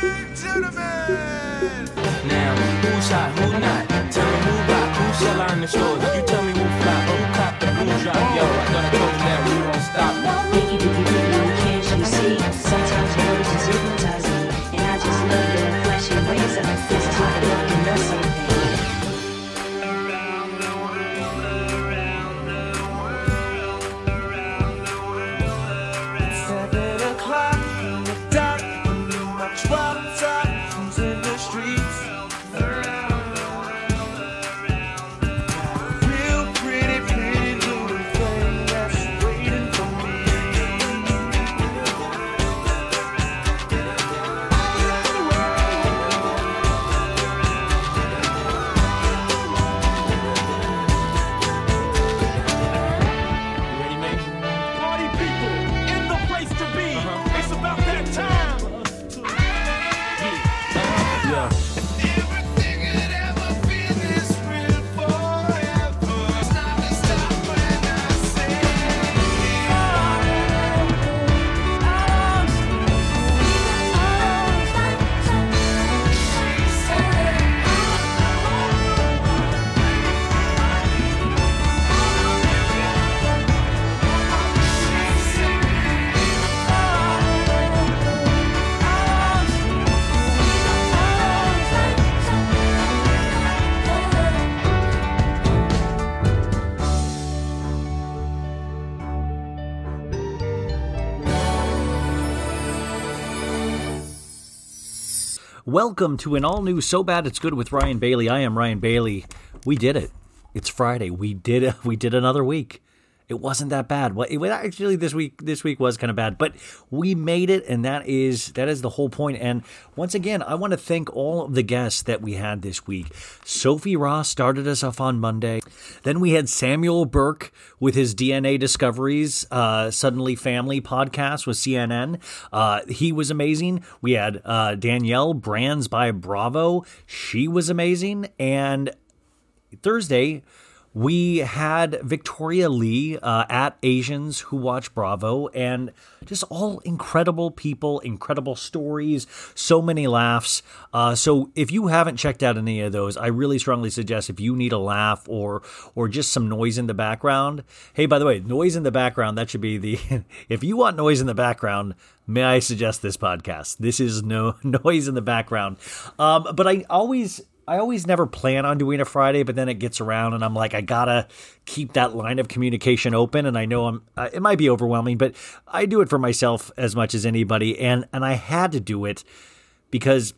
Now, who's hot, who not? Tell me who rock, who sell in the stores. You tell me who fly, who cop the blue drop. Yo, I thought I told you that we won't stop. You, can't you see? Sometimes your words just hypnotize Welcome to an all new So Bad It's Good with Ryan Bailey. I am Ryan Bailey. We did it. It's Friday. We did we did another week. It wasn't that bad. Well, it was actually this week this week was kind of bad, but we made it and that is that is the whole point. And once again, I want to thank all of the guests that we had this week. Sophie Ross started us off on Monday. Then we had Samuel Burke with his DNA Discoveries uh, Suddenly Family podcast with CNN. Uh, he was amazing. We had uh, Danielle Brands by Bravo. She was amazing. And Thursday, we had Victoria Lee uh, at Asians Who Watch Bravo, and just all incredible people, incredible stories, so many laughs. Uh, so if you haven't checked out any of those, I really strongly suggest if you need a laugh or or just some noise in the background. Hey, by the way, noise in the background that should be the. if you want noise in the background, may I suggest this podcast? This is no noise in the background. Um, but I always I always never plan on doing a Friday, but then it gets around and I'm like, I gotta keep that line of communication open. And I know I'm, uh, it might be overwhelming, but I do it for myself as much as anybody. And, and I had to do it because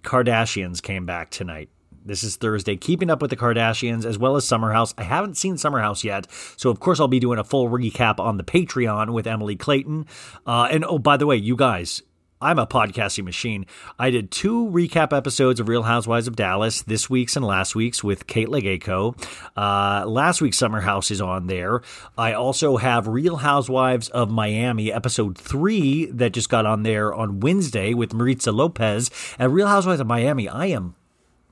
Kardashians came back tonight. This is Thursday. Keeping up with the Kardashians as well as Summer House. I haven't seen Summer House yet, so of course I'll be doing a full recap on the Patreon with Emily Clayton. Uh, and oh, by the way, you guys, I'm a podcasting machine. I did two recap episodes of Real Housewives of Dallas, this week's and last week's with Kate Legayco. Uh, last week's Summer House is on there. I also have Real Housewives of Miami, episode three, that just got on there on Wednesday with Maritza Lopez. At Real Housewives of Miami, I am,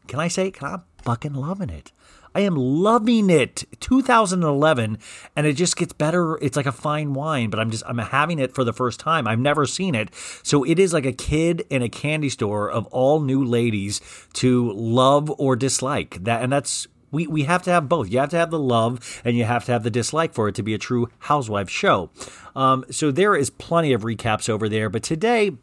can I say, can I fucking loving it. I am loving it. 2011, and it just gets better. It's like a fine wine, but I'm just I'm having it for the first time. I've never seen it, so it is like a kid in a candy store of all new ladies to love or dislike. That and that's We, we have to have both. You have to have the love and you have to have the dislike for it to be a true housewife show. Um, so there is plenty of recaps over there. But today,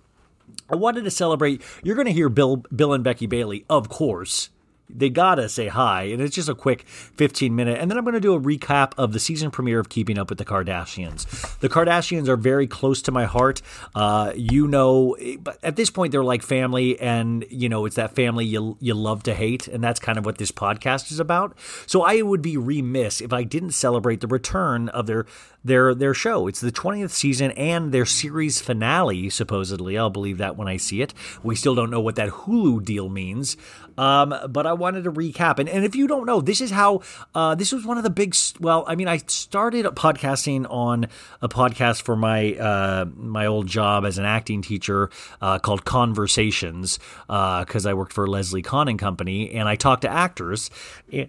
I wanted to celebrate. You're going to hear Bill, Bill and Becky Bailey, of course. They gotta say hi, and it's just a quick 15 minute. And then I'm to do a recap of the season premiere of Keeping Up with the Kardashians. The Kardashians are very close to my heart. Uh, you know, but at this point they're like family, and you know it's that family you you love to hate, and that's kind of what this podcast is about. So I would be remiss if I didn't celebrate the return of their their their show. It's the 20th season and their series finale, supposedly. I'll believe that when I see it. We still don't know what that Hulu deal means. Um, but I wanted to recap. And, and if you don't know, this is how uh, this was one of the big. Well, I mean, I started podcasting on a podcast for my uh, my old job as an acting teacher uh, called Conversations because I worked for Leslie and Company, and I talked to actors.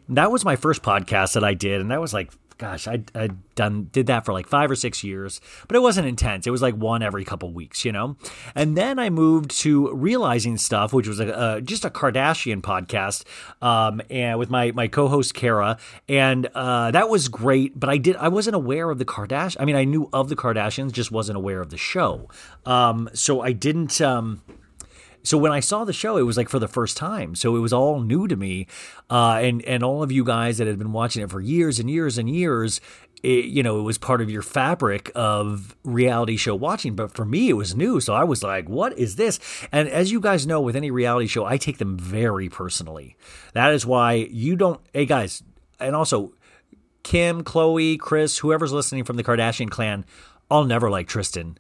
That was my first podcast that I did, and that was like gosh, I I done did that for like five or six years, but it wasn't intense. It was like one every couple weeks, you know. And then I moved to realizing stuff, which was a, just a Kardashian podcast, um, and with my my co-host Kara, and uh, that was great. But I did I wasn't aware of the Kardashian. I mean, I knew of the Kardashians, just wasn't aware of the show. Um, so I didn't. Um, so when I saw the show, it was like for the first time. So it was all new to me, uh, and and all of you guys that had been watching it for years and years and years. It, you know, it was part of your fabric of reality show watching, but for me, it was new. So I was like, what is this? And as you guys know, with any reality show, I take them very personally. That is why you don't, hey guys, and also Kim, Khloé, Kris, whoever's listening from the Kardashian clan, I'll never like Tristan.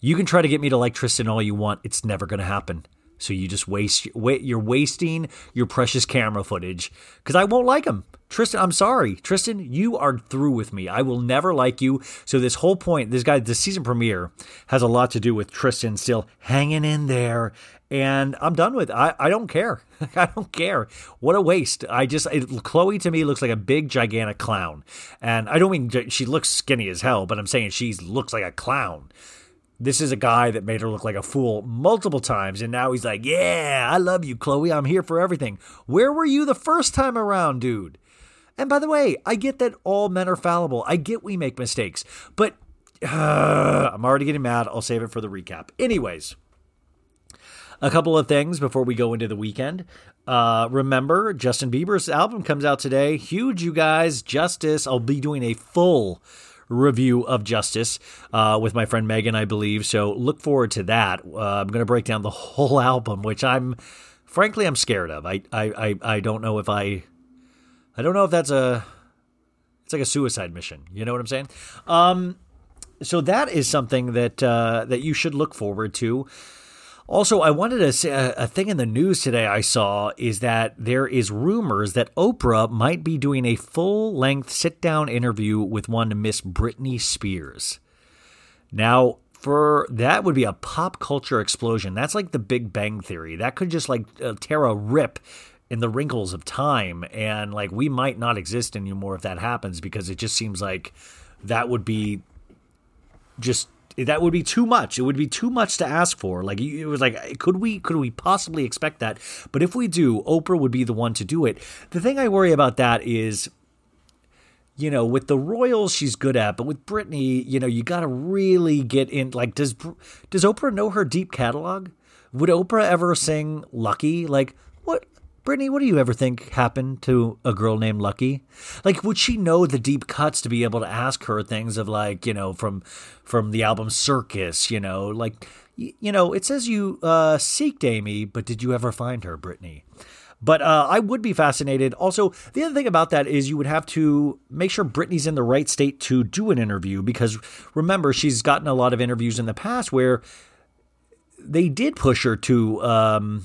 You can try to get me to like Tristan all you want. It's never going to happen. So you just waste you're wasting your precious camera footage because I won't like him. Tristan, I'm sorry. Tristan, you are through with me. I will never like you. So this whole point, this guy, the season premiere has a lot to do with Tristan still hanging in there. And I'm done with it. I, I don't care. I don't care. What a waste. I just, it, Khloé to me looks like a big, gigantic clown. And I don't mean she looks skinny as hell, but I'm saying she looks like a clown this is a guy that made her look like a fool multiple times, and now he's like, Yeah, I love you, Khloé. I'm here for everything. Where were you the first time around, dude? And by the way, I get that all men are fallible. I get we make mistakes, but uh, I'm already getting mad. I'll save it for the recap. Anyways, a couple of things before we go into the weekend. Uh, remember, Justin Bieber's album comes out today. Huge, you guys. Justice. I'll be doing a full review of Justice uh, with my friend Megan, I believe. So look forward to that. Uh, I'm going to break down the whole album, which I'm frankly I'm scared of. I, I I I don't know if I I don't know if that's a it's like a suicide mission. You know what I'm saying? Um, so that is something that uh, that you should look forward to. Also, I wanted to say a, a thing in the news today I saw is that there is rumors that Oprah might be doing a full length sit down interview with one Miss Britney Spears. Now, for that would be a pop culture explosion. That's like the Big Bang Theory. That could just like uh, tear a rip in the wrinkles of time, and like we might not exist anymore if that happens because it just seems like that would be just that would be too much. It would be too much to ask for. Like it was like, could we could we possibly expect that? But if we do, Oprah would be the one to do it. The thing I worry about that is, you know, with the Royals, she's good at, but with Britney, you know, you got to really get in. Like, does does Oprah know her deep catalog? Would Oprah ever sing "Lucky"? Like? Britney, what do you ever think happened to a girl named Lucky? Like, would she know the deep cuts to be able to ask her things of like, you know, from from the album Circus, you know, like, you know, it says you uh, seeked Amy, but did you ever find her, Britney? But uh, I would be fascinated. Also, the other thing about that is you would have to make sure Britney's in the right state to do an interview because remember, she's gotten a lot of interviews in the past where they did push her to. Um,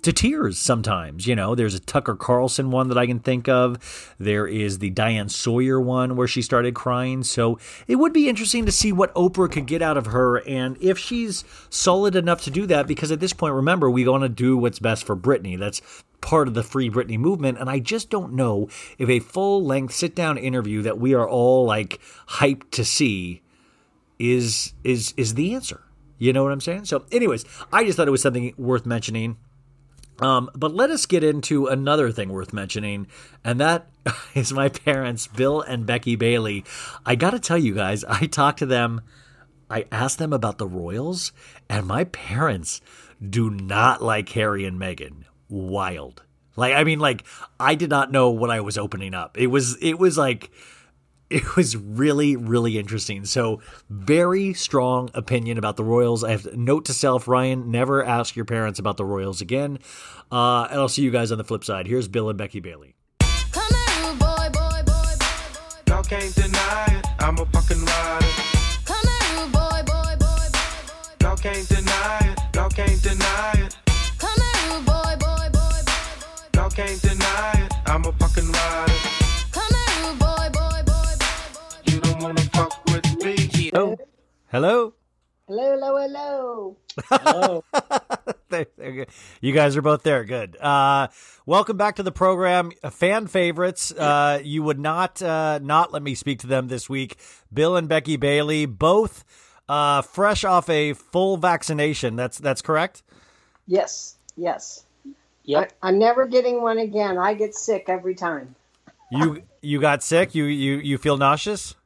to tears sometimes. You know, there's a Tucker Carlson one that I can think of. There is the Diane Sawyer one where she started crying. So it would be interesting to see what Oprah could get out of her and if she's solid enough to do that. Because at this point, remember, we want to do what's best for Britney. That's part of the Free Britney movement. And I just don't know if a full length sit down interview that we are all like hyped to see is is is the answer. You know what I'm saying? So, anyways, I just thought it was something worth mentioning. Um, but let us get into another thing worth mentioning, and that is my parents, Bill and Becky Bailey. I got to tell you guys, I talked to them, I asked them about the Royals, and my parents do not like Harry and Meghan. Wild. Like, I mean, like, I did not know what I was opening up. It was, it was like, it was really, really interesting. So, very strong opinion about the Royals. I have note to self, Ryan, never ask your parents about the Royals again. Uh, and I'll see you guys on the flip side. Here's Bill and Becky Bailey. Come here, boy, boy, boy, boy, boy. Y'all can't deny it. I'm a fucking rider. Come here, boy, boy, boy, boy, boy. Y'all can't deny it. Y'all can't deny it. Come here, boy, boy, boy, boy, boy. Y'all can't deny it. I'm a fucking rider. Hello. Hello, hello, hello. There- there you guys are both there. Good. Uh, welcome back to the program. Uh, Fan favorites. Uh, you would not uh, not let me speak to them this week. Bill and Becky Bailey, both uh, fresh off a full vaccination. That's that's correct. Yes, yes. Yep. I, I'm never getting one again. I get sick every time. You you got sick. You you you feel nauseous.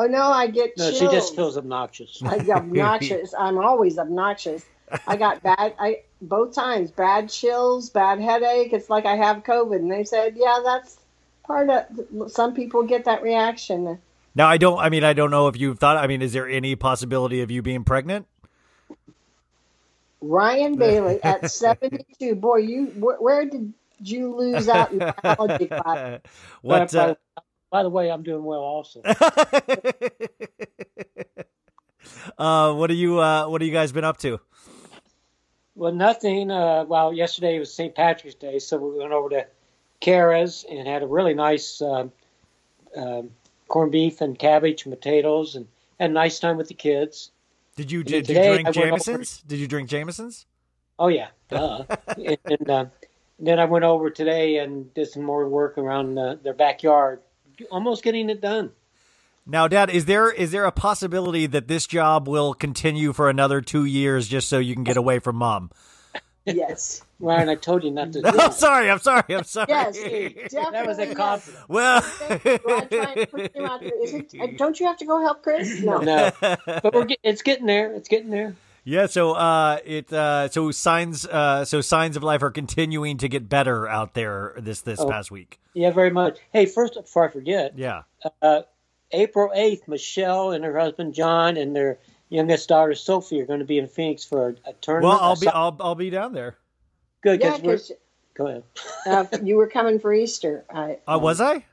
Oh no, I get No, chills. she just feels obnoxious. I get obnoxious. I'm always obnoxious. I got bad. I both times bad chills, bad headache. It's like I have COVID, and they said, yeah, that's part of. Some people get that reaction. Now I don't. I mean, I don't know if you've thought. I mean, is there any possibility of you being pregnant? Ryan Bailey at 72. Boy, you where, where did you lose out in biology class? What? Uh, by the way, I'm doing well also. uh, what are you? Uh, what have you guys been up to? Well, nothing. Uh, well, yesterday was St. Patrick's Day, so we went over to Kara's and had a really nice um, um, corned beef and cabbage and potatoes, and had a nice time with the kids. Did you And did you drink Jamesons? Did you drink Jamesons? Oh yeah, and, and uh, then I went over today and did some more work around uh, their backyard, almost getting it done. Now, Dad, is there is there a possibility that this job will continue for another two years just so you can get away from Mom? Yes. Ryan, I told you not to. do I'm sorry. I'm sorry. I'm sorry. Yes, that was a definitely compliment. Well, Do I try and push you out there? Is it, uh, don't you have to go help Chris? No. No, but we're get, it's getting there. It's getting there. Yeah. So, uh, it uh, so signs uh, so signs of life are continuing to get better out there this this Oh. past week. Yeah, very much. Hey, first before I forget, Yeah. uh, April eighth, Michelle and her husband John and their youngest daughter Sophie are going to be in Phoenix for a, a tournament. Well, I'll be I'll I'll be down there. good Yeah, because because Go ahead. uh, you were coming for Easter. I, Uh, was I?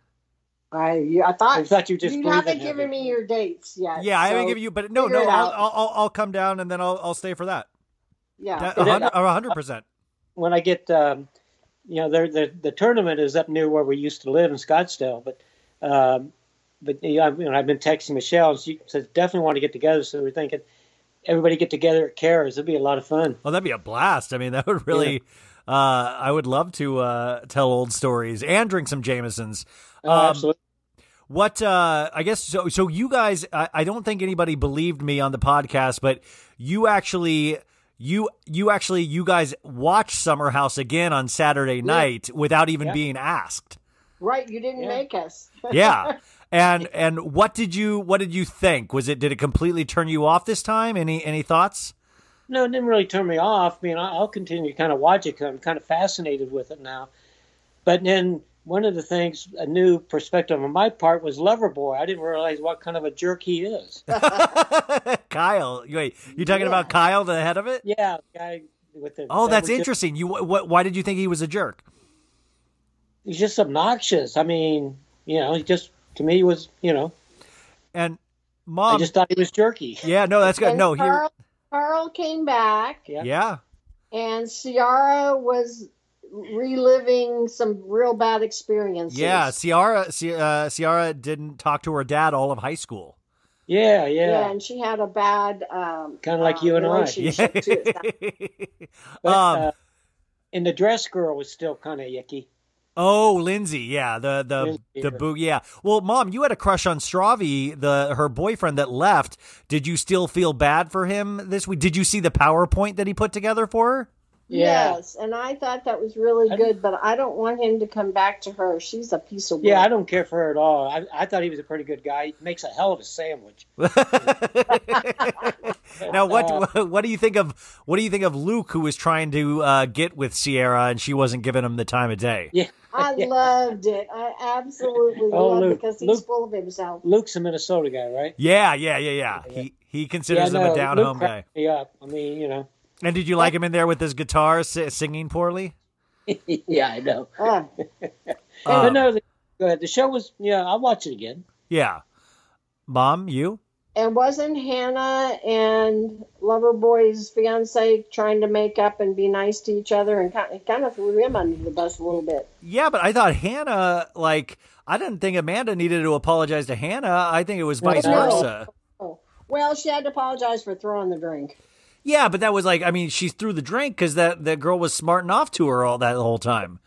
I, I thought. I thought you just You haven't heavy. given me your dates yet. Yeah, I haven't given you, but no, no, I'll. I'll I'll I'll come down and then I'll I'll stay for that. Yeah. That- a hundred percent. when I get, um, you know, the, the the tournament is up near where we used to live in Scottsdale, but um, but you know, I've, you know, I've been texting Michelle, and she says definitely want to get together. So we're thinking everybody get together at Kara's. It'd be a lot of fun. Well, that'd be a blast. I mean, that would really. Uh, I would love to uh, tell old stories and drink some Jamesons. Oh, Um, absolutely. What uh I guess so so you guys I, I don't think anybody believed me on the podcast, but you actually you you actually you guys watched Summer House again on Saturday night without even Yeah. being asked. Right. You didn't Yeah. make us. Yeah. and and what did you what did you think? Was it did it completely turn you off this time? Any any thoughts? No, it didn't really turn me off. I mean, I- I'll continue to kind of watch it because I'm kind of fascinated with it now. But then one of the things, a new perspective on my part, was Loverboy. I didn't realize what kind of a jerk he is. Kyle, wait, you talking about Kyle, the head of it? yeah, the guy with the. Oh, that's that was just- interesting. You what? Why did you think he was a jerk? he's just obnoxious. I mean, you know, he just to me was, you know, And mom, I just thought he was jerky. yeah, no, that's good. And No, here, Carl, Carl came back, Yeah. yeah, and Ciara was reliving some real bad experiences. yeah. Ciara, uh, Ciara didn't talk to her dad all of high school. Yeah, Yeah, yeah. and she had a bad um, Kinda like uh, you and I. relationship too. But, um, uh, and the dress girl was still kind of yucky. Oh, Lindsay, yeah, the the Lindsay, the boo, yeah. Well, mom, you had a crush on Stravi, the her boyfriend that left. Did you still feel bad for him this week? Did you see the PowerPoint that he put together for her? Yeah. Yes, and I thought that was really I- good, but I don't want him to come back to her. She's a piece of work. Yeah, I don't care for her at all. I, I thought he was a pretty good guy. He makes a hell of a sandwich. now, Uh, what what do you think of what do you think of Luke, who was trying to uh, get with Ciara and she wasn't giving him the time of day? Yeah. I loved it. I absolutely Oh, loved it Luke- because he's Luke- full of himself. Luke's a Minnesota guy, right? Yeah, yeah, yeah, yeah. He he considers yeah, him a down home guy. Yeah, I mean, you know. And did you like him in there with his guitar si- singing poorly? yeah, I know. Uh, but Um, no, the, go ahead. The show was. Yeah, I'll watch it again. Yeah. Mom, you? and wasn't Hannah and Loverboy's fiance trying to make up and be nice to each other and kind of, kind of threw him under the bus a little bit? Yeah, but I thought Hannah, like, I didn't think Amanda needed to apologize to Hannah. I think it was vice No. versa. Oh, well, she had to apologize for throwing the drink. Yeah, but that was like, I mean, she threw the drink because that, that girl was smarting off to her all that whole time.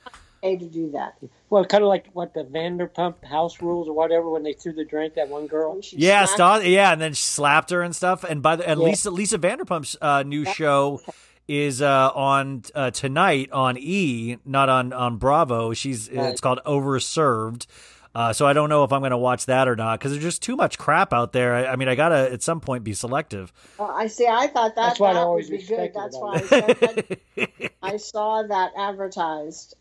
Hey, to do that. Well, kind of like what the Vanderpump House rules or whatever when they threw the drink that one girl. She Yeah, smacked- Stas, yeah, and then she slapped her and stuff. And by the and Yeah. Lisa Lisa Vanderpump's uh, new show is uh, on uh, tonight on E, not on on Bravo. She's Right. it's called Overserved. Uh, so I don't know if I'm going to watch that or not because there's just too much crap out there. I, I mean, I gotta at some point be selective. Well, I see. I thought that, That's why I that always would be good. That's why I said that. I saw that advertised.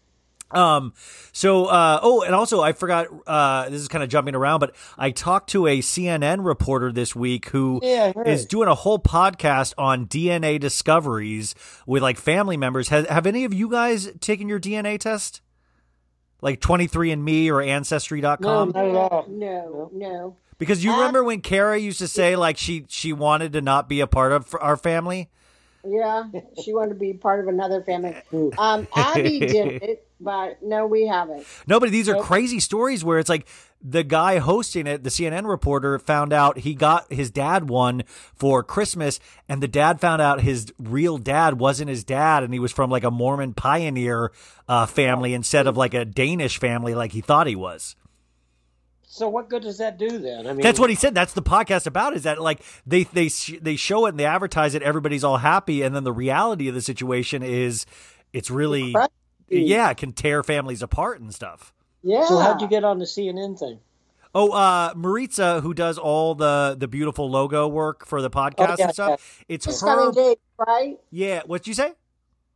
Um. So, uh, oh, and also I forgot. Uh, this is kind of jumping around, but I talked to a CNN reporter this week who Yeah, is doing a whole podcast on DNA discoveries with like family members. Have Have any of you guys taken your DNA test? Like 23andMe or Ancestry.com? No, not at all. No, no. Because you Uh, remember when Kara used to say like she she wanted to not be a part of our family. Yeah, she wanted to be part of another family. Um, Abby did it, but no, we haven't. No, but these are Nope. crazy stories where it's like the guy hosting it, the CNN reporter, found out he got his dad one for Christmas, and the dad found out his real dad wasn't his dad, and he was from like a Mormon pioneer uh, family instead of like a Danish family, like he thought he was. So what good does that do then? I mean, That's what he said. That's the podcast about. Is that like they they sh- they show it and they advertise it. Everybody's all happy, and then the reality of the situation is it's really yeah, it can tear families apart and stuff. Yeah. So how'd you get on the CNN thing? Oh, uh, Maritza, who does all the the beautiful logo work for the podcast Oh, yeah, and stuff. It's just got her. engaged, right? Yeah, what'd you say?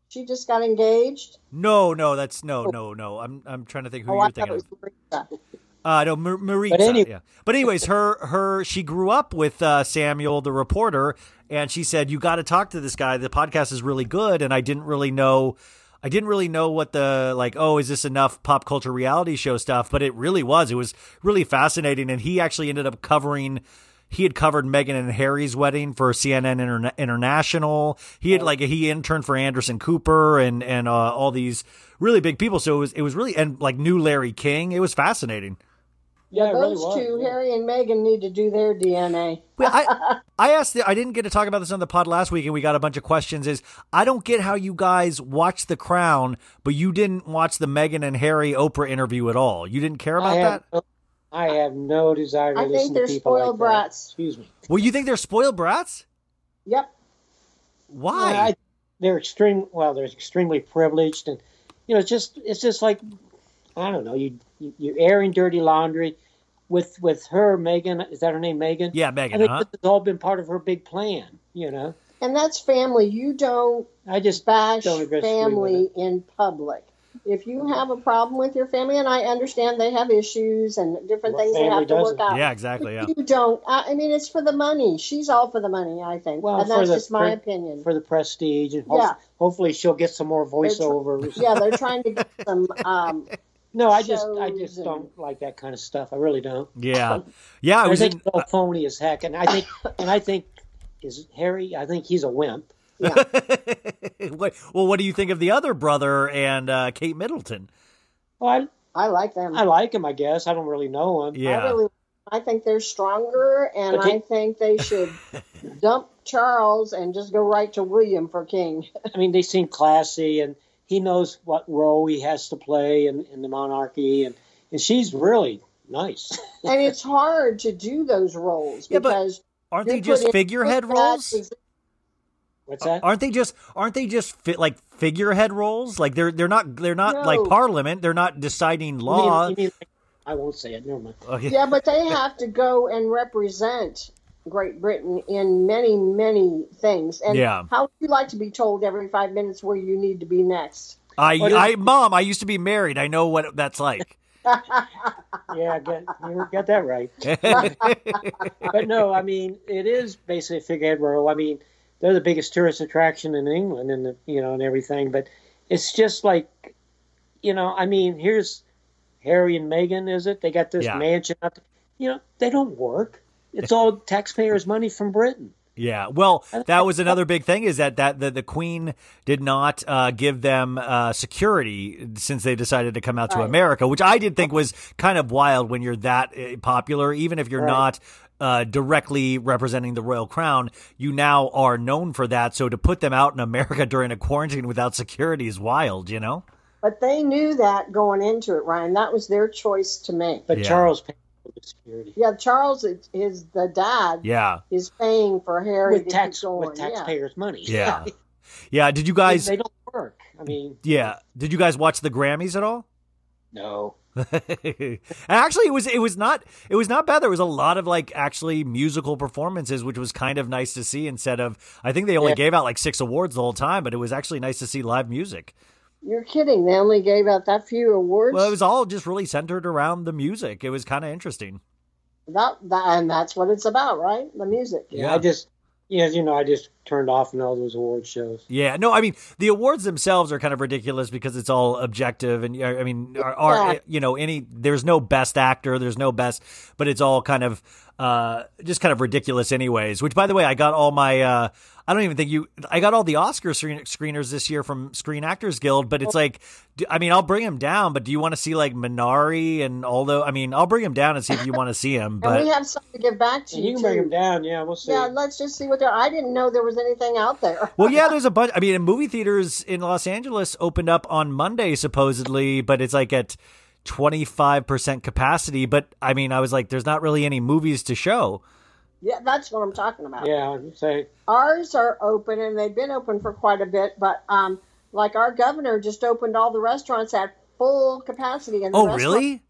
She just got engaged. No, no, that's no, no, no. I'm I'm trying to think who Oh, you're I thinking it of. was Marisa. Uh, no, Mar- Maritza. But any- yeah. But anyways, her her she grew up with uh, Samuel, the reporter, and she said you got to talk to this guy. The podcast is really good, and I didn't really know. I didn't really know what the like. Oh, is this enough pop culture reality show stuff? But it really was. It was really fascinating, and he actually ended up covering. He had covered Meghan and Harry's wedding for CNN Interna- International. He had like he interned for Anderson Cooper and and uh, all these really big people. So it was it was really and like new Larry King. It was fascinating. Yeah, it Those was. two, yeah. Harry and Meghan, need to do their DNA. Well, I I asked the, I didn't get to talk about this on the pod last week, and we got a bunch of questions. Is I don't get how you guys watched The Crown, but you didn't watch the Meghan and Harry Oprah interview at all. You didn't care about I that. no, I have no desire to I listen think they're to people spoiled like brats. That. Excuse me. Well, you think they're spoiled brats? Yep. Why? I, they're extreme. Well, they're extremely privileged, and you know, it's just it's just like I don't know. You, you you're airing dirty laundry with with her, Meghan. Is that her name, Meghan? yeah, I Meghan. think Huh? this has all been part of her big plan. You know, And that's family. You don't I just bash Don't family in public. If you have a problem with your family, and I understand they have issues and different What things they family have to work doesn't? out. Yeah, exactly. Yeah. You don't. I, I mean, it's for the money. She's all for the money, I think, Well, and that's the- just my for- opinion. for the prestige, and hope- Yeah. hopefully she'll get some more voiceovers. yeah, they're trying to get some. Um, No, I just I just and- don't like that kind of stuff. I really don't. Yeah, yeah. I I think in, it's all phony as heck, and I think and I think is Harry. I think he's a wimp. yeah. What- well, what do you think of the other brother and uh, Kate Middleton? Well, I I like them. I, I like him. I guess I don't really know him. Yeah. I really, I think they're stronger, and But they- I think they should dump Charles and just go right to William for king. I mean, they seem classy, and he knows what role he has to play in, in the monarchy, and and she's really nice. and it's hard to do those roles Yeah, but because Aren't they just figurehead roles? What's that? Aren't they just aren't they just fit like figurehead roles? Like they're they're not they're not No. like parliament. They're not deciding You mean- law. you mean like- I won't say it. Never mind. Okay. Yeah, but they have to go and represent Great Britain in many, many things. And Yeah. how would you like to be told every five minutes where you need to be next? I What is- I mom, I used to be married. I know what that's like. Yeah, get, you got that right. but no, I mean it is basically a figurehead role. I mean they're the biggest tourist attraction in England, and the, you know, and everything. But it's just like, you know, I mean, here's Harry and Meghan. Is it? They got this Yeah. mansion. Up you know, they don't work. It's all taxpayers' money from Britain. Yeah. Well, that was another big thing is that that the, the Queen did not uh, give them uh, security since they decided to come out to Right. America, which I did think was kind of wild when you're that uh, popular, even if you're Right. not. Uh, directly representing the royal crown, you now are known for that. So to put them out in America during a quarantine without security is wild, you know? But they knew that going into it, Ryan. That was their choice to make. But Yeah. Charles paid for the security Yeah, Charles, is- is the dad, Yeah, is paying for Harry with tax with taxpayers' money. yeah, yeah. Did you guys? they don't work. I mean, Yeah. Did you guys watch the Grammys at all? no. and actually, it was it was not it was not bad. There was a lot of like actually musical performances, which was kind of nice to see. Instead of, I think they only Yeah. gave out like six awards the whole time, but it was actually nice to see live music. Yeah. You're kidding. They only gave out that few awards. Well, it was all just really centered around the music. It was kind of interesting. that, that, and that's what it's about, right? The music. Yeah, Yeah. I just, yeah, you know, I just turned off in all those award shows. Yeah, no, I mean the awards themselves are kind of ridiculous because it's all objective, and I mean, are, are Yeah. you know any? There's no best actor, there's no best, but it's all kind of uh just kind of ridiculous, anyways. Which, by the way, I got all my. uh I don't even think you. I got all the Oscar screen, screeners this year from Screen Actors Guild, but it's oh. like, do- I mean, I'll bring him down, but do you want to see like Minari and although I mean, I'll bring him down and see if you want to see him, And we have something to give back to you, you can bring too. them down. Yeah, we'll see. Yeah, let's just see what there. I didn't know there was anything out there. Well, yeah, there's a bunch. I mean, movie theaters in Los Angeles opened up on Monday supposedly, but it's like at 25% capacity. But I mean, I was like, there's not really any movies to show. Yeah, that's what I'm talking about. yeah, say Ours are open, and they've been open for quite a bit. But um, like our governor just opened all the restaurants at full capacity, and the Oh, really?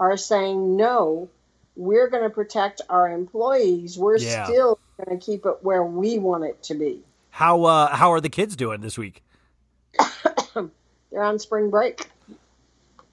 are saying no. We're going to protect our employees. We're Yeah. still going to keep it where we want it to be. How uh, how are the kids doing this week? They're on spring break.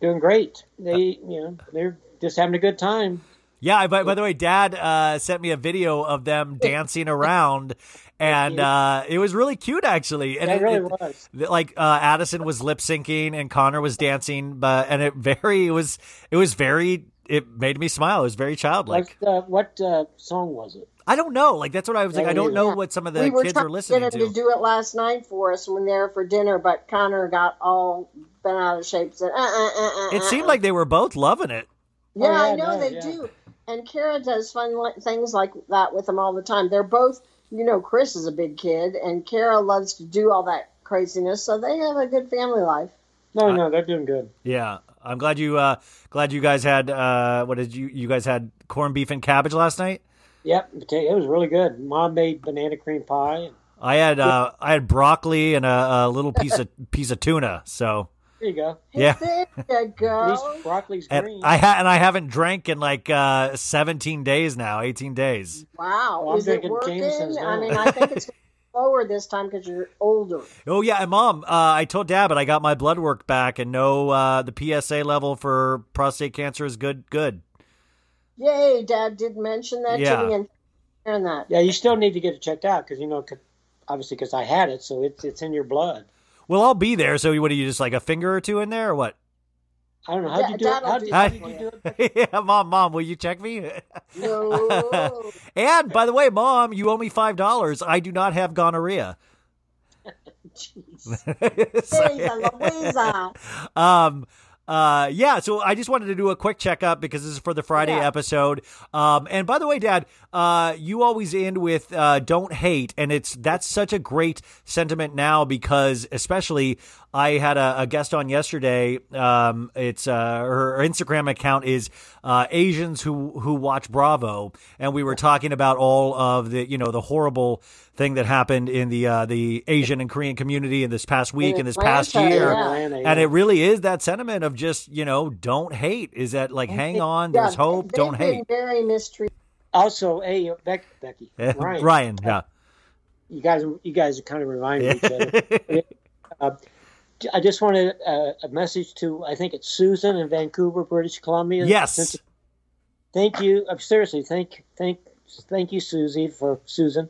doing great. They, you know, they're just having a good time. Yeah, I- by, by the way, Dad uh, sent me a video of them dancing around, and uh, it was really cute, actually. And That it- really it- was. th- like uh, Addison was lip syncing and Connor was dancing, but and it very it was it was very it made me smile. It was very childlike. What, uh, what uh, song was it? I don't know. Like that's what I was like. I don't know Yeah. what some of the we were kids trying are listening to get him to. do it last night for us when they were for dinner, but Connor got all bent out of shape. Said, uh, uh, uh, uh, It seemed uh. like they were both loving it. Yeah, Oh, yeah, I know no, they yeah. do. And Kara does fun li- things like that with them all the time. They're both, you know, Chris is a big kid, and Kara loves to do all that craziness, so they have a good family life. No, no, they're doing good. Yeah, I'm glad you uh glad you guys had uh what did you you guys had corned beef and cabbage last night. Yep, okay, it was really good. Mom made banana cream pie. I had uh I had broccoli and a, a little piece of piece of tuna. So There you go. yeah. There you At go. least broccoli's And green. I ha- and I haven't drank in like uh 17 days now, 18 days. Wow, Well, I'm is it drinking working? I mean, I think it's slower this time because you're older. Oh yeah, and mom, uh, I told dad, but I got my blood work back, and no, uh, the PSA level for prostate cancer is good. Good. Yay, Dad did mention that Yeah. to me and and that. yeah, you still need to get it checked out because you know, 'cause- obviously, because I had it, so it's it's in your blood. Well, I'll be there. So, what are you just like a finger or two in there, or what? I don't know how'd you do Dad'll it. How do how did you you. do it? yeah, mom, mom, will you check me? No. and by the way, mom, you owe me five dollars. I do not have gonorrhea. Jeez. Jeez, Louisa. um, uh, yeah, so I just wanted to do a quick checkup because this is for the Friday Yeah. episode. Um, and by the way, Dad, uh, you always end with uh, "Don't hate," and it's that's such a great sentiment now because, especially, I had a, a guest on yesterday. Um, it's uh, her, her Instagram account is uh, Asians who who watch Bravo, and we were talking about all of the you know the horrible thing that happened in the uh, the Asian and Korean community in this past week and this past year. yeah. And it really is that sentiment of just, you know, don't hate. Is that like hang on, Yeah, there's hope, don't hate. Very mistreated. Also, hey, Beck, Becky, Eh, Ryan, Ryan, yeah. you guys, you guys are kind of reminding each other. uh, I just wanted uh, a message to, I think it's Susan in Vancouver, British Columbia. Yes. Thank you. Uh, seriously, thank, thank, thank you, Susie, for Susan,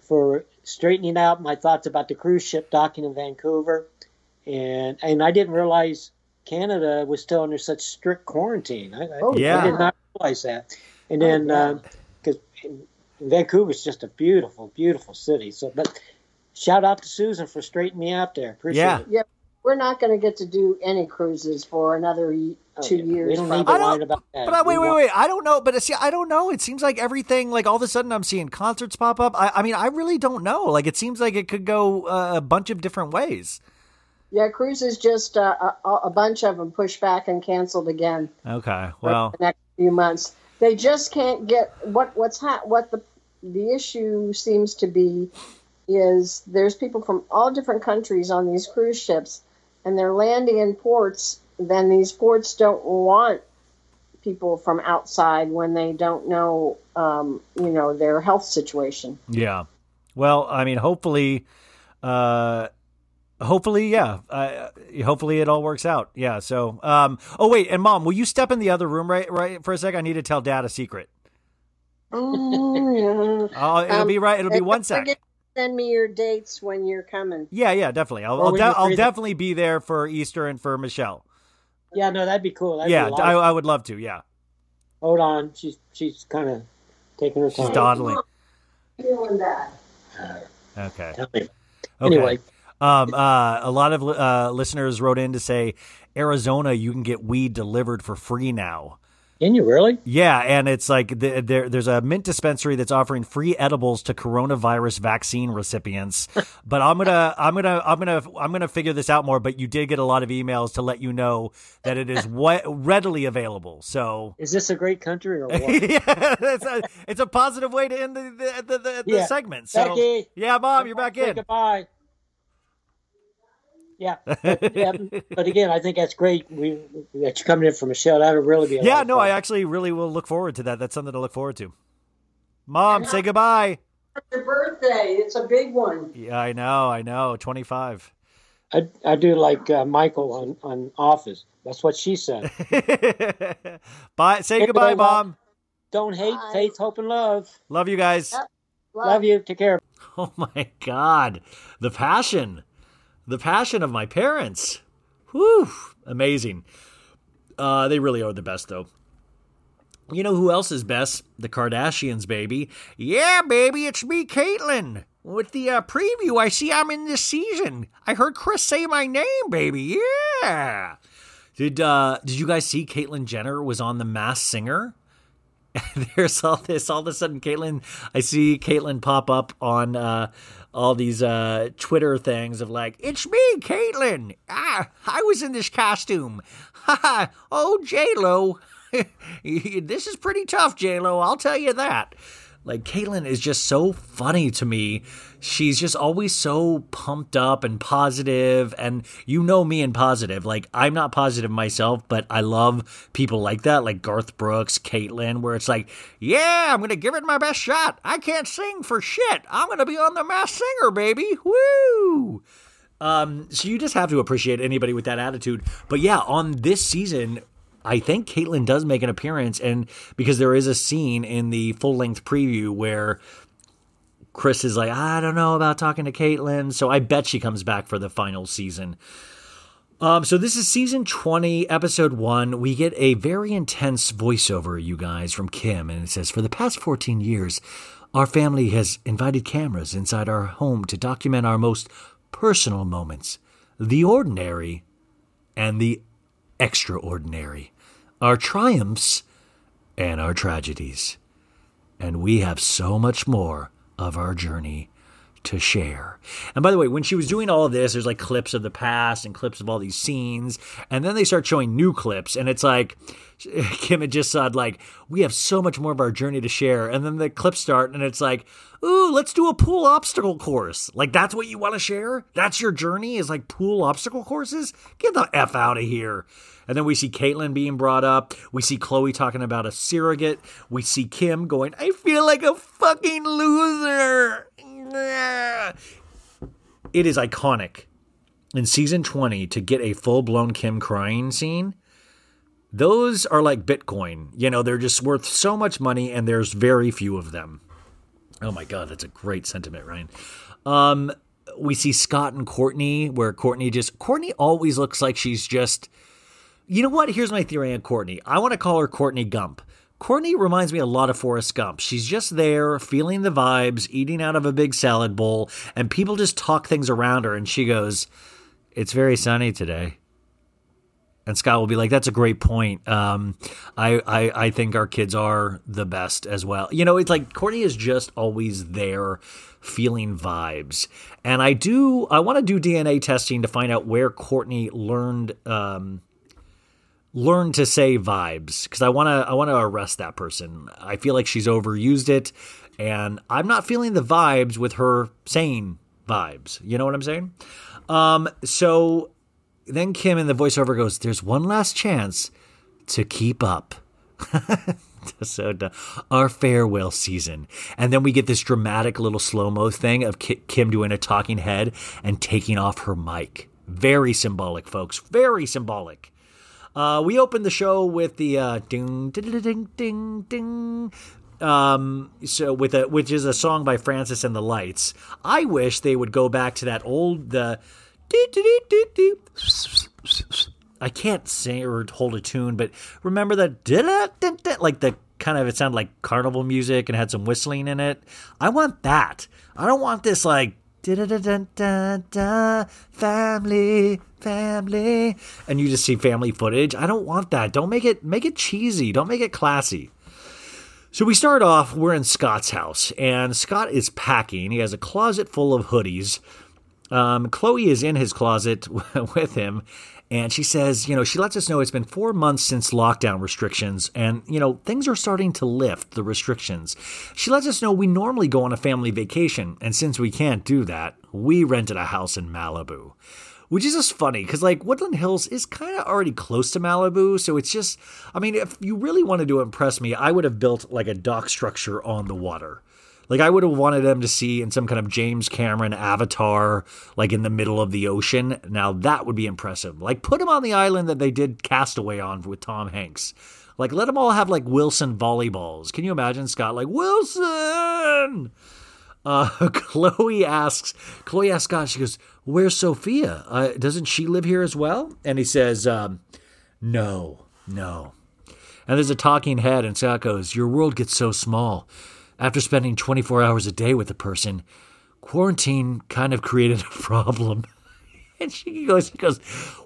for straightening out my thoughts about the cruise ship docking in Vancouver, and and I didn't realize Canada was still under such strict quarantine. I, I, Oh, Yeah. I did not realize that. And then Oh, because Vancouver is just a beautiful, beautiful city. So, but shout out to Susan for straightening me out there. Appreciate Yeah. it. Yeah, we're not going to get to do any cruises for another y- Oh, two yeah. years. We don't need to probably. Worry about that. But uh, wait, wait, wait. I don't know. But see, I don't know. It seems like everything, like all of a sudden, I'm seeing concerts pop up. I, I mean, I really don't know. Like, it seems like it could go uh, a bunch of different ways. Yeah, cruises just uh, a, a bunch of them pushed back and canceled again Okay. for Well, the next few months. They just can't get what what's ha- what the the issue seems to be is there's people from all different countries on these cruise ships, and they're landing in ports. Then these ports don't want people from outside when they don't know, um, you know, their health situation. yeah. Well, I mean, hopefully, uh, hopefully, yeah. Uh, hopefully, it all works out. Yeah. So, um, oh wait, and mom, will you step in the other room right, right for a sec? I need to tell dad a secret. Oh, yeah. Oh, it'll Um, be right. It'll be one don't sec. forget to Send me your dates when you're coming. Yeah, yeah, definitely. I'll I'll, de- I'll definitely be there for Easter and for Michelle. Yeah, no, that'd be cool. That'd yeah, be I, I would love to. Yeah, hold on. She's she's kind of taking her she's dawdling. Feeling that. Okay. Tell. Okay. Anyway, Um, uh, a lot of uh, listeners wrote in to say Arizona, you can get weed delivered for free now. Can you really? Yeah, and it's like the, there, there's a mint dispensary that's offering free edibles to coronavirus vaccine recipients. but I'm gonna, I'm gonna, I'm gonna, I'm gonna figure this out more. But you did get a lot of emails to let you know that it is we- readily available. So Is this a great country or what? yeah, it's a, it's a positive way to end the the, the, the, the Yeah. segment. So Becky. yeah, mom, you're back in. Goodbye. Yeah, but, yeah, but again, I think that's great. We that you're coming in for Michelle. That would really be. A lot Yeah, of no, fun. I actually really will look forward to that. That's something to look forward to. Mom, say goodbye. Your birthday. It's a big one. Yeah, I know, I know. 25. I, I do like uh, Michael on, on Office. That's what she said. Bye. Say Hey, goodbye, bye, Mom. Don't hate, Bye. faith, hope, and love. Love you guys. Yep. Love you. Take care. Oh my God. The passion. The passion of my parents. Whew. Amazing. Uh, they really are the best, though. You know who else is best? The Kardashians, baby. Yeah, baby, it's me, Caitlyn. With the uh, preview, I see I'm in this season. I heard Kris say my name, baby. Yeah. Did uh, Did you guys see Caitlyn Jenner was on The Masked Singer? there's all this all of a sudden Caitlyn i see Caitlyn pop up on uh all these uh twitter things of like it's me Caitlyn. Ah i was in this costume. Ha oh j-lo. This is pretty tough j-lo i'll tell you that. Like Caitlyn is just so funny to me. She's just always so pumped up and positive, and you know me and positive. Like I'm not positive myself, but I love people like that, like Garth Brooks, Caitlyn, where it's like, yeah, I'm gonna give it my best shot. I can't sing for shit. I'm gonna be on the Masked Singer, baby. Woo! Um, so you just have to appreciate anybody with that attitude. But yeah, on this season, I think Caitlyn does make an appearance, and because there is a scene in the full length preview where Kris is like, I don't know about talking to Caitlyn, so I bet she comes back for the final season. Um, so this is season 20, episode 1. We get a very intense voiceover, you guys, from Kim, and it says, For the past 14 years, our family has invited cameras inside our home to document our most personal moments, the ordinary and the extraordinary, our triumphs and our tragedies. And we have so much more of our journey to share. And by the way, when she was doing all of this, there's like clips of the past and clips of all these scenes. And then they start showing new clips. And it's like, Kim had just said, like, we have so much more of our journey to share. And then the clips start and it's like, ooh, let's do a pool obstacle course. Like, that's what you want to share? That's your journey is like pool obstacle courses? Get the F out of here. And then we see Caitlyn being brought up. We see Khloé talking about a surrogate. We see Kim going, I feel like a fucking loser. It is iconic in season 20 to get a full blown Kim crying scene. Those are like Bitcoin. You know, they're just worth so much money and there's very few of them. Oh my God, that's a great sentiment, Ryan. Um, we see Scott and Kourtney, where Kourtney just, Kourtney always looks like she's just, you know what? Here's my theory on Kourtney. I want to call her Kourtney Gump. Kourtney reminds me a lot of Forrest Gump. She's just there, feeling the vibes, eating out of a big salad bowl, and people just talk things around her, and she goes, It's very sunny today. And Scott will be like, "That's a great point. Um, I, I I think our kids are the best as well. You know, it's like Kourtney is just always there, feeling vibes. And I do I want to do DNA testing to find out where Kourtney learned um, learn to say vibes because I want to I want to arrest that person. I feel like she's overused it and I'm not feeling the vibes with her saying vibes. You know what I'm saying? Um so then Kim in the voiceover goes, "There's one last chance to keep up." so our farewell season, and then we get this dramatic little slow mo thing of Kim doing a talking head and taking off her mic. Very symbolic, folks. Very symbolic. Uh, we opened the show with the uh, ding ding ding ding ding. Um, so with a which is a song by Francis and the Lights. I wish they would go back to that old the. I can't sing or hold a tune, but remember that like the kind of it sounded like carnival music and had some whistling in it. I want that. I don't want this like family family. And you just see family footage. I don't want that. Don't make it make it cheesy. Don't make it classy. So we start off we're in scott's house and scott is packing. He has a closet full of hoodies. Um, khloé is in his closet with him and she says, you know, she lets us know it's been four months since lockdown restrictions, and, you know, things are starting to lift the restrictions. She lets us know we normally go on a family vacation, and since we can't do that, we rented a house in Malibu. Which is just funny because, like, Woodland Hills is kind of already close to Malibu. So it's just, I mean, if you really wanted to impress me, I would have built like a dock structure on the water. Like I would have wanted them to see in some kind of James Cameron avatar, like in the middle of the ocean. Now that would be impressive. Like put them on the island that they did Castaway on with Tom Hanks. Like let them all have like Wilson volleyballs. Can you imagine Scott like Wilson? Uh, Khloé asks, Khloé asks Scott, she goes, Where's Sofia? Uh, doesn't she live here as well? And he says, um, No, no. And there's a talking head, and Scott goes, Your world gets so small after spending 24 hours a day with a person, quarantine kind of created a problem. and she goes, she goes,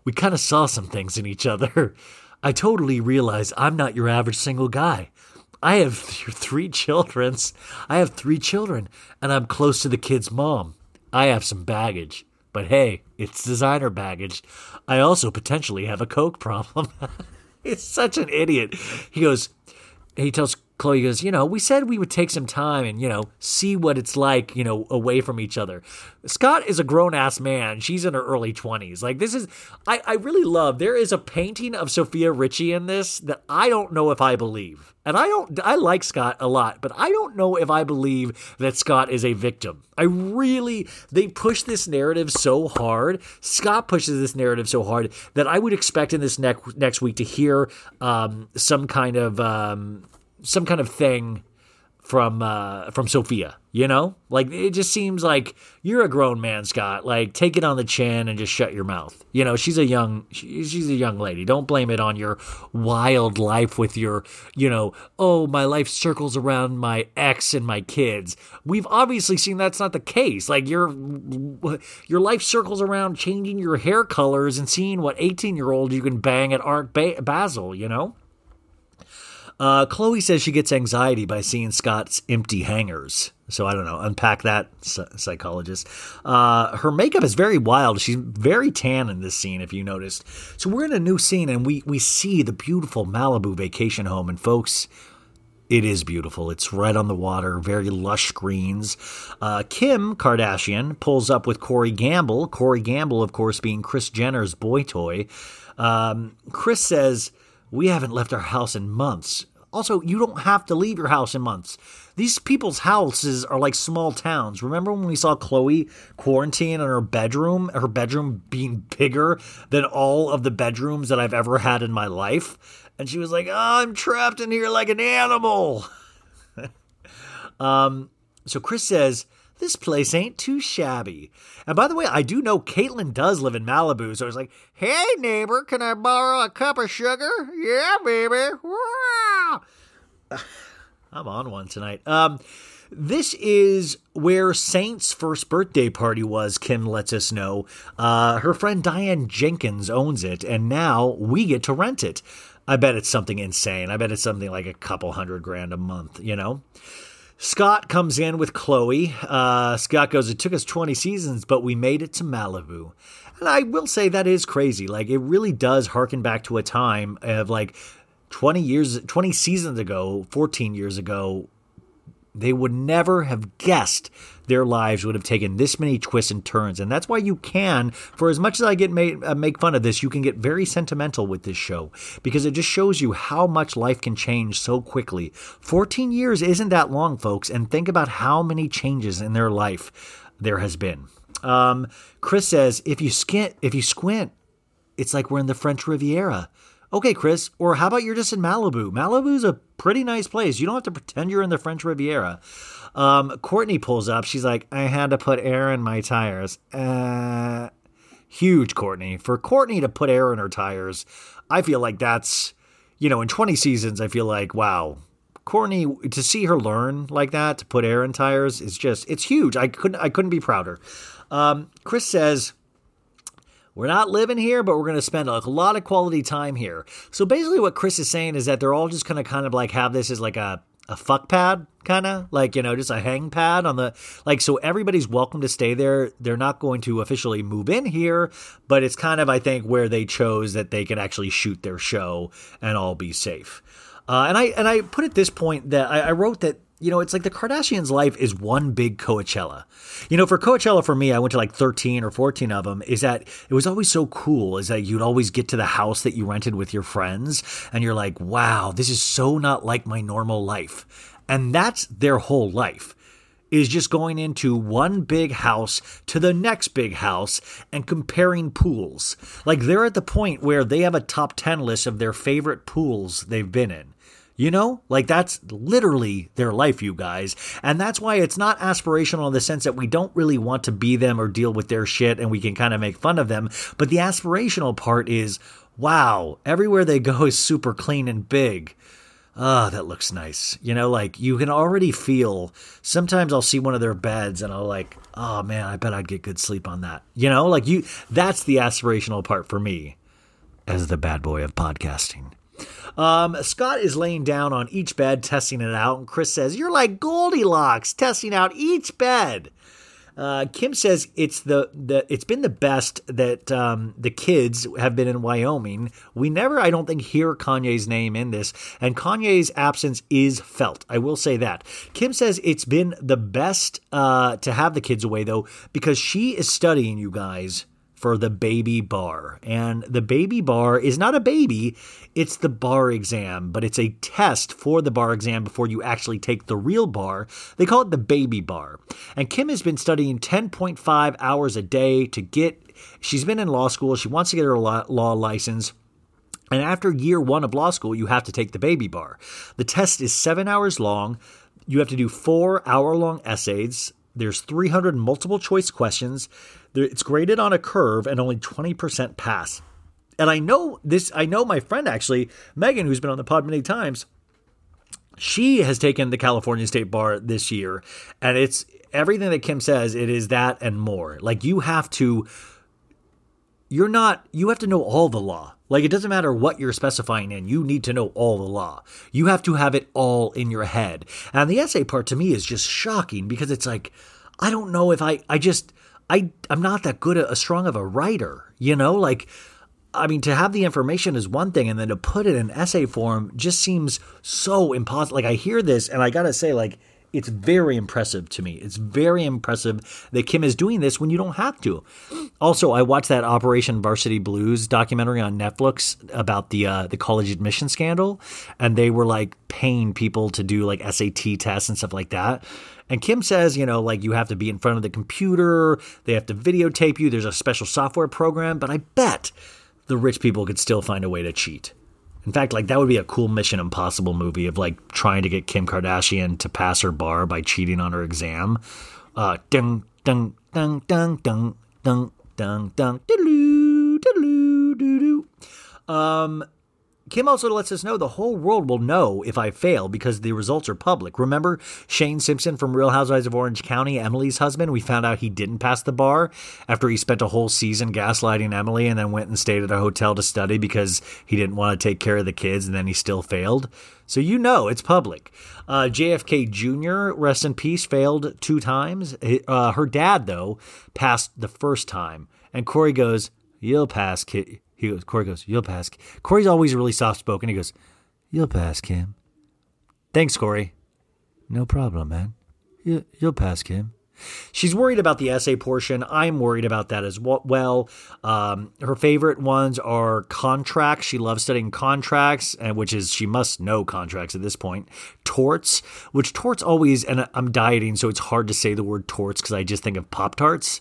we kind of saw some things in each other. I totally realize I'm not your average single guy. I have three children. I have three children, and I'm close to the kid's mom. I have some baggage, but hey, it's designer baggage. I also potentially have a coke problem. He's such an idiot. He goes, he tells Khloé goes, you know, we said we would take some time and, you know, see what it's like, you know, away from each other. Scott is a grown ass man. She's in her early 20s. Like, this is, I, I really love, there is a painting of Sofia Richie in this that I don't know if I believe. And I don't, I like Scott a lot, but I don't know if I believe that Scott is a victim. I really, they push this narrative so hard. Scott pushes this narrative so hard that I would expect in this next, next week to hear um, some kind of, um, some kind of thing from uh, from Sofia. You know, like it just seems like you're a grown man, Scott. Like take it on the chin and just shut your mouth. You know, she's a young she, she's a young lady. Don't blame it on your wild life with your you know oh my life circles around my ex and my kids. We've obviously seen that's not the case. Like your your life circles around changing your hair colors and seeing what 18 year old you can bang at Art ba- Basel. You know. Uh, Khloé says she gets anxiety by seeing Scott's empty hangers. So I don't know. Unpack that, psychologist. Uh, her makeup is very wild. She's very tan in this scene, if you noticed. So we're in a new scene, and we we see the beautiful Malibu vacation home. And folks, it is beautiful. It's right on the water, very lush greens. Uh, Kim Kardashian pulls up with Corey Gamble. Corey Gamble, of course, being Kris Jenner's boy toy. Um, Kris says, We haven't left our house in months. Also, you don't have to leave your house in months. These people's houses are like small towns. Remember when we saw Khloé quarantine in her bedroom, her bedroom being bigger than all of the bedrooms that I've ever had in my life? And she was like, oh, I'm trapped in here like an animal. um, so Kris says, this place ain't too shabby. And by the way, I do know Caitlyn does live in Malibu, so I was like, hey, neighbor, can I borrow a cup of sugar? Yeah, baby. I'm on one tonight. Um, this is where Saint's first birthday party was, Kim lets us know. Uh, her friend Diane Jenkins owns it, and now we get to rent it. I bet it's something insane. I bet it's something like a couple hundred grand a month, you know? Scott comes in with Khloé. Uh, Scott goes, It took us 20 seasons, but we made it to Malibu. And I will say that is crazy. Like, it really does harken back to a time of like 20 years, 20 seasons ago, 14 years ago, they would never have guessed their lives would have taken this many twists and turns. And that's why you can, for as much as I get made, uh, make fun of this, you can get very sentimental with this show because it just shows you how much life can change so quickly. 14 years isn't that long, folks. And think about how many changes in their life there has been. Um, Kris says, if you squint, if you squint, it's like we're in the French Riviera. Okay, Kris, or how about you're just in Malibu? Malibu's a pretty nice place. You don't have to pretend you're in the French Riviera. Um, Kourtney pulls up. She's like, I had to put air in my tires. Uh, huge, Kourtney. For Kourtney to put air in her tires, I feel like that's, you know, in 20 seasons, I feel like, wow, Kourtney to see her learn like that to put air in tires is just it's huge. I couldn't I couldn't be prouder. Um, Kris says we're not living here, but we're going to spend a lot of quality time here. So basically, what Kris is saying is that they're all just going to kind of like have this as like a a fuck pad kind of like you know just a hang pad on the like so everybody's welcome to stay there. They're not going to officially move in here but it's kind of i think where they chose that they can actually shoot their show and all be safe. Uh, and i and i put at this point that I, I wrote that you know, it's like the Kardashians' life is one big Coachella. You know, for Coachella, for me, I went to like 13 or 14 of them, is that it was always so cool, is that you'd always get to the house that you rented with your friends, and you're like, wow, this is so not like my normal life. And that's their whole life is just going into one big house to the next big house and comparing pools. Like they're at the point where they have a top 10 list of their favorite pools they've been in. You know, like that's literally their life, you guys. And that's why it's not aspirational in the sense that we don't really want to be them or deal with their shit and we can kind of make fun of them. But the aspirational part is wow, everywhere they go is super clean and big. Ah, oh, that looks nice. You know, like you can already feel. Sometimes I'll see one of their beds and I'll like, oh man, I bet I'd get good sleep on that. You know, like you, that's the aspirational part for me as the bad boy of podcasting. Um, Scott is laying down on each bed, testing it out, and Kris says, "You're like Goldilocks, testing out each bed." Uh, Kim says it's the, the it's been the best that um, the kids have been in Wyoming. We never, I don't think, hear Kanye's name in this, and Kanye's absence is felt. I will say that. Kim says it's been the best uh, to have the kids away though because she is studying you guys for the baby bar. And the baby bar is not a baby, it's the bar exam, but it's a test for the bar exam before you actually take the real bar. They call it the baby bar. And Kim has been studying 10.5 hours a day to get, she's been in law school, she wants to get her law, license. And after year one of law school, you have to take the baby bar. The test is seven hours long. You have to do four hour long essays. There's 300 multiple choice questions. It's graded on a curve and only 20% pass. And I know this, I know my friend actually, Megan, who's been on the pod many times, she has taken the California State Bar this year, and it's everything that Kim says, it is that and more. Like you have to you're not you have to know all the law. Like it doesn't matter what you're specifying in, you need to know all the law. You have to have it all in your head. And the essay part to me is just shocking because it's like I don't know if I I just I I'm not that good a, strong of a writer, you know? Like I mean, to have the information is one thing, and then to put it in essay form just seems so impossible. Like I hear this, and I gotta say, like it's very impressive to me. It's very impressive that Kim is doing this when you don't have to. Also, I watched that Operation Varsity Blues documentary on Netflix about the uh, the college admission scandal, and they were like paying people to do like SAT tests and stuff like that. And Kim says, you know, like you have to be in front of the computer, they have to videotape you. There's a special software program, but I bet the rich people could still find a way to cheat. In fact, like that would be a cool Mission Impossible movie of like trying to get Kim Kardashian to pass her bar by cheating on her exam. Uh. Um, Kim also lets us know the whole world will know if I fail because the results are public. Remember Shane Simpson from Real Housewives of Orange County, Emily's husband? We found out he didn't pass the bar after he spent a whole season gaslighting Emily and then went and stayed at a hotel to study because he didn't want to take care of the kids and then he still failed. So you know it's public. Uh, JFK Jr., rest in peace, failed two times. Uh, her dad, though, passed the first time. And Corey goes, You'll pass, kid. He goes, Corey goes, You'll pass. Corey's always really soft spoken. He goes, You'll pass, Kim. Thanks, Corey. No problem, man. You, you'll pass, Kim. She's worried about the essay portion. I'm worried about that as well. Um, her favorite ones are contracts. She loves studying contracts, and which is she must know contracts at this point. Torts, which torts always, and I'm dieting, so it's hard to say the word torts because I just think of Pop Tarts.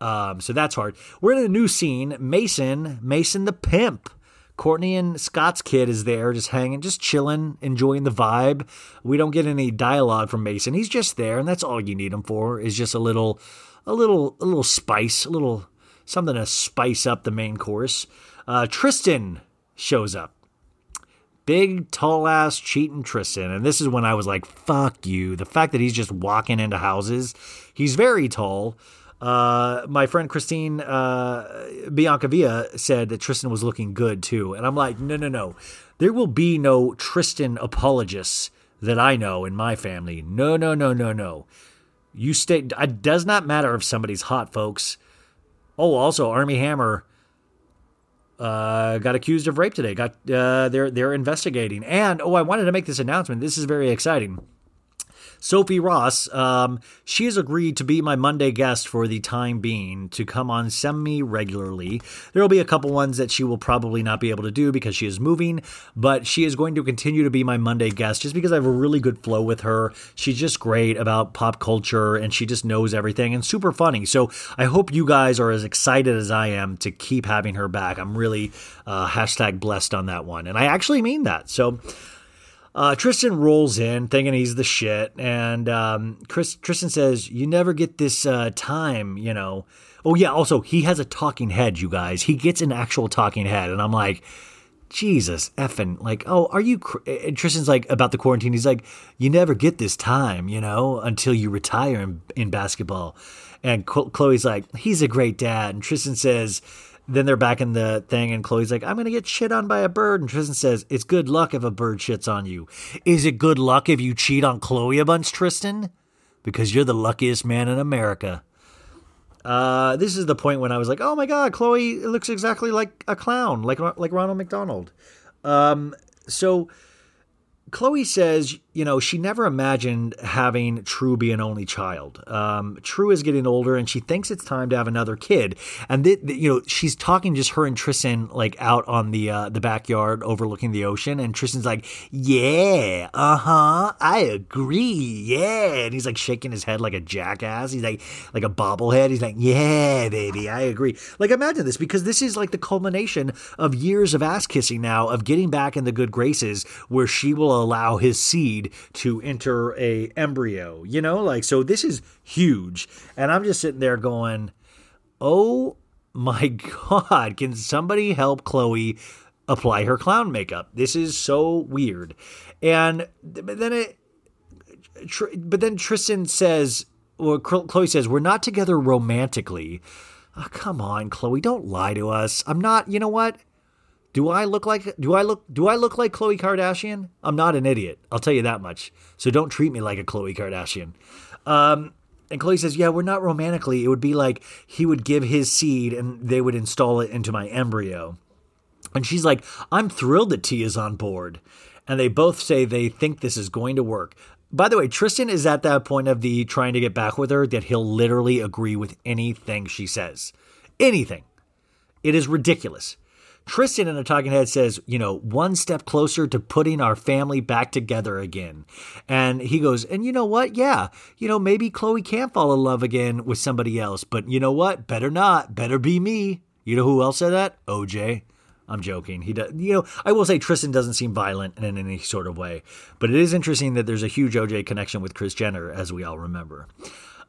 Um, so that's hard. We're in a new scene. Mason, Mason the pimp. Kourtney and Scott's kid is there, just hanging, just chilling, enjoying the vibe. We don't get any dialogue from Mason. He's just there, and that's all you need him for. Is just a little, a little, a little spice, a little something to spice up the main course. Uh, Tristan shows up. Big, tall ass cheating Tristan. And this is when I was like, fuck you. The fact that he's just walking into houses, he's very tall. Uh, my friend Christine uh, said that Tristan was looking good too. And I'm like, no, no, no. There will be no Tristan apologists that I know in my family. No, no, no, no, no. You stay. It does not matter if somebody's hot, folks. Oh, also, Armie Hammer uh, got accused of rape today. Got uh, they're they're investigating. And oh, I wanted to make this announcement. This is very exciting. Sophie Ross, um, she has agreed to be my Monday guest for the time being to come on semi regularly. There will be a couple ones that she will probably not be able to do because she is moving, but she is going to continue to be my Monday guest just because I have a really good flow with her. She's just great about pop culture and she just knows everything and super funny. So I hope you guys are as excited as I am to keep having her back. I'm really uh, hashtag blessed on that one. And I actually mean that. So, uh, Tristan rolls in thinking he's the shit, and um, Kris, Tristan says, "You never get this uh, time, you know." Oh yeah, also he has a talking head, you guys. He gets an actual talking head, and I'm like, Jesus effing, like, oh, are you? Cr-? And Tristan's like about the quarantine. He's like, you never get this time, you know, until you retire in, in basketball. And Khloé's like, he's a great dad, and Tristan says then they're back in the thing, and Khloé's like, I'm going to get shit on by a bird. And Tristan says, It's good luck if a bird shits on you. Is it good luck if you cheat on Khloé a bunch, Tristan? Because you're the luckiest man in America. Uh, this is the point when I was like, Oh my God, Khloé looks exactly like a clown, like, like Ronald McDonald. Um, so Khloé says, you know, she never imagined having True be an only child. Um, True is getting older, and she thinks it's time to have another kid. And th- th- you know, she's talking just her and Tristan like out on the uh, the backyard overlooking the ocean, and Tristan's like, "Yeah, uh huh, I agree, yeah." And he's like shaking his head like a jackass. He's like like a bobblehead. He's like, "Yeah, baby, I agree." Like imagine this because this is like the culmination of years of ass kissing now of getting back in the good graces where she will allow his seed to enter a embryo. You know, like so this is huge. And I'm just sitting there going, "Oh my god, can somebody help Khloé apply her clown makeup? This is so weird." And then it but then Tristan says, well, Khloé says, "We're not together romantically." Oh, come on, Khloé, don't lie to us. I'm not. You know what? Do I look like do I look do I look like Khloe Kardashian? I'm not an idiot. I'll tell you that much. So don't treat me like a Khloe Kardashian. Um, and Khloé says, "Yeah, we're not romantically. It would be like he would give his seed and they would install it into my embryo." And she's like, "I'm thrilled that T is on board." And they both say they think this is going to work. By the way, Tristan is at that point of the trying to get back with her that he'll literally agree with anything she says. Anything. It is ridiculous. Tristan in a talking head says, you know, one step closer to putting our family back together again. And he goes, and you know what? Yeah, you know, maybe Khloé can fall in love again with somebody else, but you know what? Better not. Better be me. You know who else said that? OJ. I'm joking. He does, you know, I will say Tristan doesn't seem violent in any sort of way, but it is interesting that there's a huge OJ connection with Kris Jenner, as we all remember.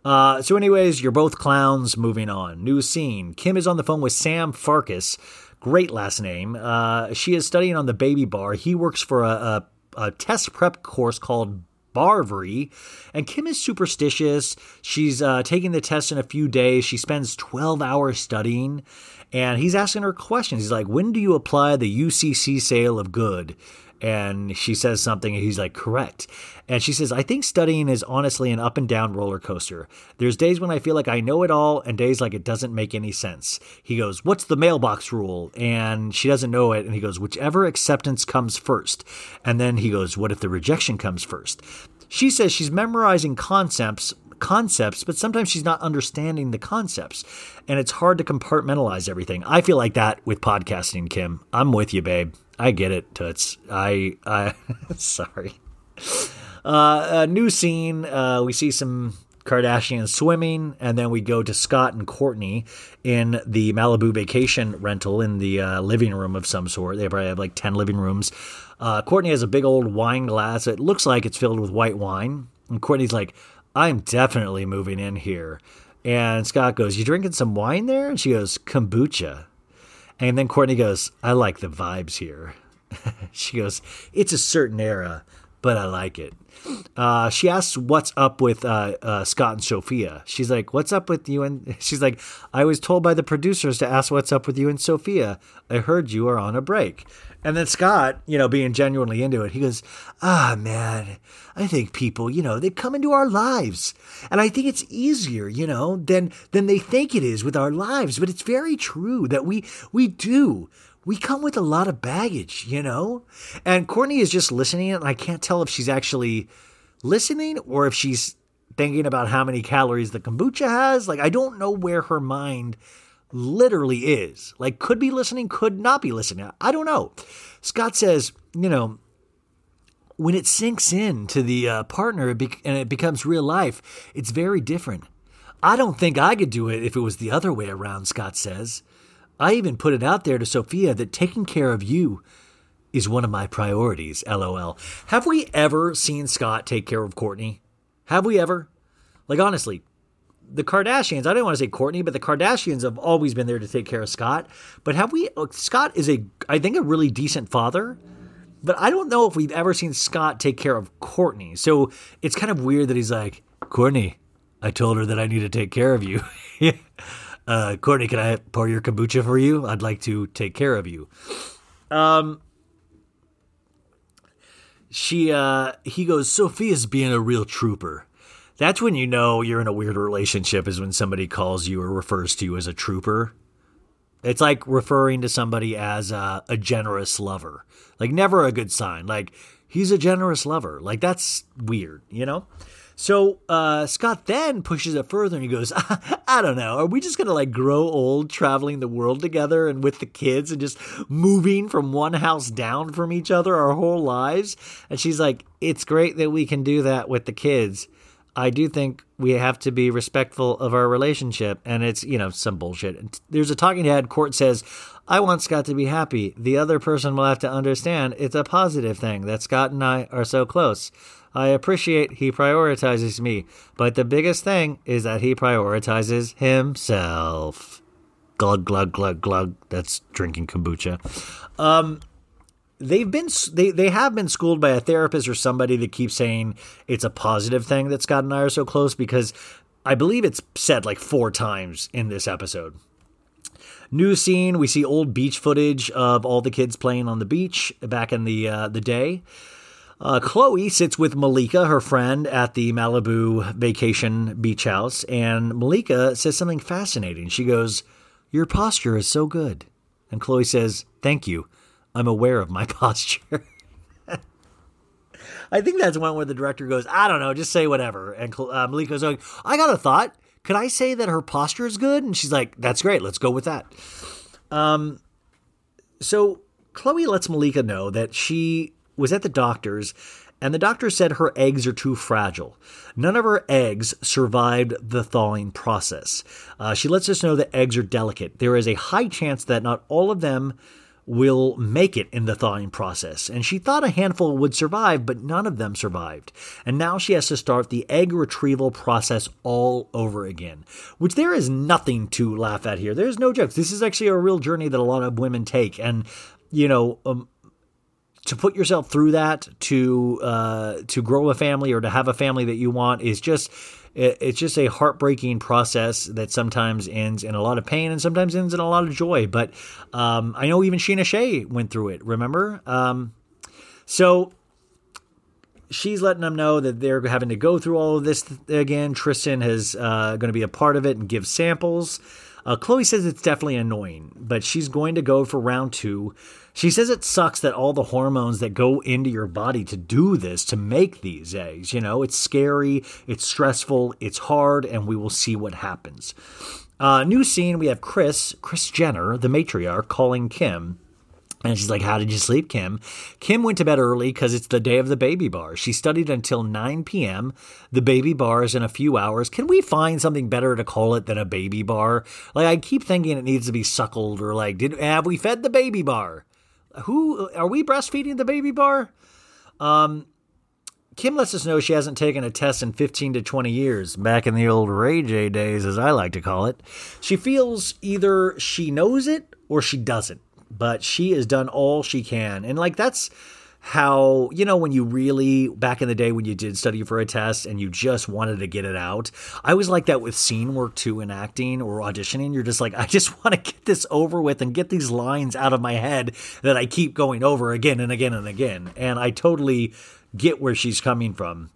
Uh, so, anyways, you're both clowns. Moving on. New scene. Kim is on the phone with Sam Farkas. Great last name. Uh, she is studying on the baby bar. He works for a, a, a test prep course called BARBRI. And Kim is superstitious. She's uh, taking the test in a few days. She spends 12 hours studying. And he's asking her questions. He's like, When do you apply the UCC sale of good? And she says something, and he's like, Correct. And she says, I think studying is honestly an up and down roller coaster. There's days when I feel like I know it all, and days like it doesn't make any sense. He goes, What's the mailbox rule? And she doesn't know it. And he goes, Whichever acceptance comes first. And then he goes, What if the rejection comes first? She says she's memorizing concepts concepts, but sometimes she's not understanding the concepts. And it's hard to compartmentalize everything. I feel like that with podcasting, Kim. I'm with you, babe. I get it, Toots. I, I, sorry. Uh, a new scene. Uh, we see some Kardashians swimming, and then we go to Scott and Kourtney in the Malibu vacation rental in the uh, living room of some sort. They probably have like 10 living rooms. Uh, Kourtney has a big old wine glass. It looks like it's filled with white wine. And Kourtney's like, I'm definitely moving in here. And Scott goes, You drinking some wine there? And she goes, Kombucha. And then Kourtney goes, I like the vibes here. she goes, It's a certain era, but I like it. Uh, she asks what's up with uh, uh, Scott and Sofia. She's like, "What's up with you?" And she's like, "I was told by the producers to ask what's up with you and Sofia. I heard you are on a break." And then Scott, you know, being genuinely into it, he goes, "Ah, man, I think people, you know, they come into our lives, and I think it's easier, you know, than than they think it is with our lives. But it's very true that we we do." We come with a lot of baggage, you know? And Kourtney is just listening, and I can't tell if she's actually listening or if she's thinking about how many calories the kombucha has. Like, I don't know where her mind literally is. Like, could be listening, could not be listening. I don't know. Scott says, you know, when it sinks in to the uh, partner and it becomes real life, it's very different. I don't think I could do it if it was the other way around, Scott says. I even put it out there to Sofia that taking care of you is one of my priorities, lol. Have we ever seen Scott take care of Kourtney? Have we ever? Like, honestly, the Kardashians, I don't want to say Kourtney, but the Kardashians have always been there to take care of Scott. But have we, uh, Scott is a, I think, a really decent father. But I don't know if we've ever seen Scott take care of Kourtney. So it's kind of weird that he's like, Kourtney, I told her that I need to take care of you. uh, Kourtney, can I pour your kombucha for you? I'd like to take care of you. Um, she, uh, he goes, Sofia's being a real trooper. That's when you know you're in a weird relationship, is when somebody calls you or refers to you as a trooper. It's like referring to somebody as a, a generous lover. Like, never a good sign. Like, he's a generous lover. Like, that's weird, you know? So uh, Scott then pushes it further and he goes, I don't know. Are we just going to like grow old traveling the world together and with the kids and just moving from one house down from each other our whole lives? And she's like, It's great that we can do that with the kids. I do think we have to be respectful of our relationship. And it's, you know, some bullshit. There's a talking head. Court says, I want Scott to be happy. The other person will have to understand it's a positive thing that Scott and I are so close. I appreciate he prioritizes me, but the biggest thing is that he prioritizes himself. Glug glug glug glug. That's drinking kombucha. Um, they've been they they have been schooled by a therapist or somebody that keeps saying it's a positive thing that Scott and I are so close because I believe it's said like four times in this episode. New scene, we see old beach footage of all the kids playing on the beach back in the uh, the day. Uh, Khloé sits with Malika, her friend, at the Malibu vacation beach house, and Malika says something fascinating. She goes, Your posture is so good. And Khloé says, Thank you. I'm aware of my posture. I think that's one where the director goes, I don't know, just say whatever. And uh, Malika goes, like, I got a thought. Could I say that her posture is good? And she's like, That's great. Let's go with that. Um, so Khloé lets Malika know that she was at the doctor's and the doctor said her eggs are too fragile. None of her eggs survived the thawing process. Uh, she lets us know that eggs are delicate. There is a high chance that not all of them will make it in the thawing process. And she thought a handful would survive, but none of them survived. And now she has to start the egg retrieval process all over again, which there is nothing to laugh at here. There's no jokes. This is actually a real journey that a lot of women take. And, you know, um, to put yourself through that to uh, to grow a family or to have a family that you want is just it's just a heartbreaking process that sometimes ends in a lot of pain and sometimes ends in a lot of joy. But um, I know even Sheena Shay went through it. Remember, um, so she's letting them know that they're having to go through all of this again. Tristan is uh, going to be a part of it and give samples. Uh, Khloé says it's definitely annoying, but she's going to go for round two. She says it sucks that all the hormones that go into your body to do this, to make these eggs, you know, it's scary, it's stressful, it's hard, and we will see what happens. Uh, new scene we have Kris, Kris Jenner, the matriarch, calling Kim. And she's like, How did you sleep, Kim? Kim went to bed early because it's the day of the baby bar. She studied until 9 p.m. The baby bar is in a few hours. Can we find something better to call it than a baby bar? Like, I keep thinking it needs to be suckled or like, did have we fed the baby bar? Who are we breastfeeding the baby bar? Um, Kim lets us know she hasn't taken a test in 15 to 20 years, back in the old Ray J days, as I like to call it. She feels either she knows it or she doesn't, but she has done all she can. And, like, that's how you know when you really back in the day when you did study for a test and you just wanted to get it out i was like that with scene work too in acting or auditioning. You're just like i just want to get this over with and get these lines out of my head that i keep going over again and again and again. And i totally get where she's coming from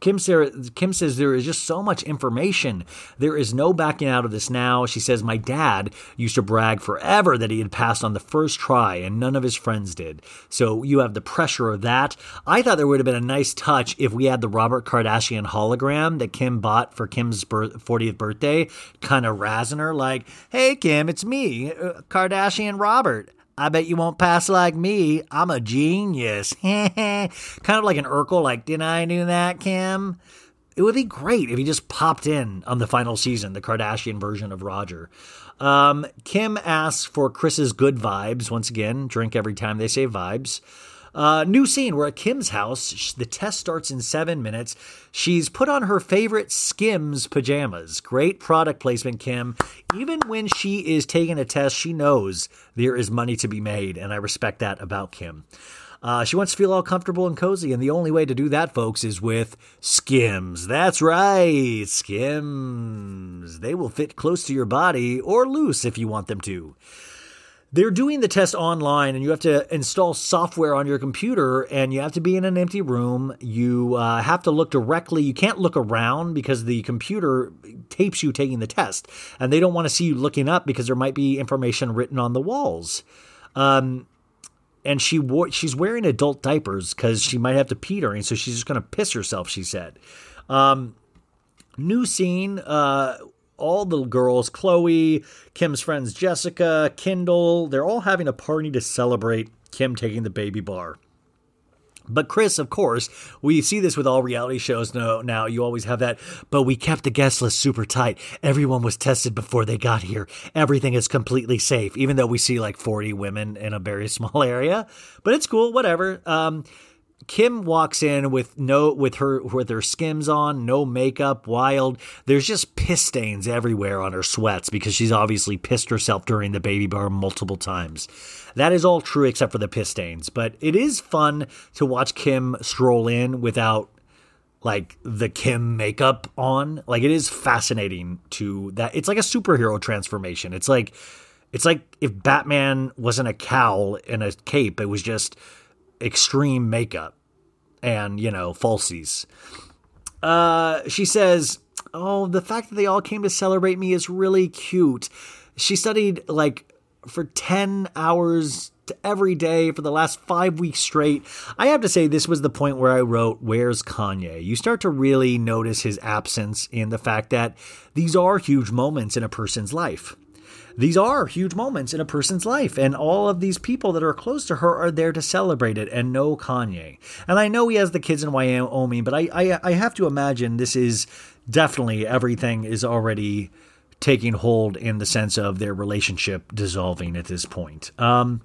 Kim, Sarah, Kim says there is just so much information. There is no backing out of this now. She says, My dad used to brag forever that he had passed on the first try, and none of his friends did. So you have the pressure of that. I thought there would have been a nice touch if we had the Robert Kardashian hologram that Kim bought for Kim's 40th birthday, kind of razzing her, like, Hey, Kim, it's me, uh, Kardashian Robert. I bet you won't pass like me. I'm a genius. kind of like an Urkel, like, didn't I do that, Kim? It would be great if he just popped in on the final season, the Kardashian version of Roger. Um, Kim asks for Kris's good vibes. Once again, drink every time they say vibes. Uh, new scene. We're at Kim's house. The test starts in seven minutes. She's put on her favorite Skims pajamas. Great product placement, Kim. Even when she is taking a test, she knows there is money to be made, and I respect that about Kim. Uh, she wants to feel all comfortable and cozy, and the only way to do that, folks, is with Skims. That's right, Skims. They will fit close to your body or loose if you want them to they're doing the test online and you have to install software on your computer and you have to be in an empty room. You uh, have to look directly. You can't look around because the computer tapes you taking the test and they don't want to see you looking up because there might be information written on the walls. Um, and she wore she's wearing adult diapers because she might have to pee during so she's just going to piss herself she said. Um, new scene uh, all the girls Khloé, Kim's friends Jessica, Kendall they're all having a party to celebrate Kim taking the baby bar. But Kris, of course, we see this with all reality shows now. Now you always have that. But we kept the guest list super tight. Everyone was tested before they got here. Everything is completely safe, even though we see like 40 women in a very small area. But it's cool, whatever. Um, Kim walks in with no with her with her skims on, no makeup, wild. There's just piss stains everywhere on her sweats because she's obviously pissed herself during the baby bar multiple times. That is all true except for the piss stains, but it is fun to watch Kim stroll in without like the Kim makeup on. Like it is fascinating to that. It's like a superhero transformation. It's like it's like if Batman wasn't a cowl and a cape, it was just extreme makeup and you know falsies. Uh, she says, "Oh, the fact that they all came to celebrate me is really cute." She studied like for ten hours every day for the last five weeks straight. I have to say, this was the point where I wrote, Where's Kanye? You start to really notice his absence in the fact that these are huge moments in a person's life these are huge moments in a person's life, and all of these people that are close to her are there to celebrate it, and no Kanye. And I know he has the kids in Wyoming, but I, I, I have to imagine this is definitely everything is already taking hold in the sense of their relationship dissolving at this point. Um,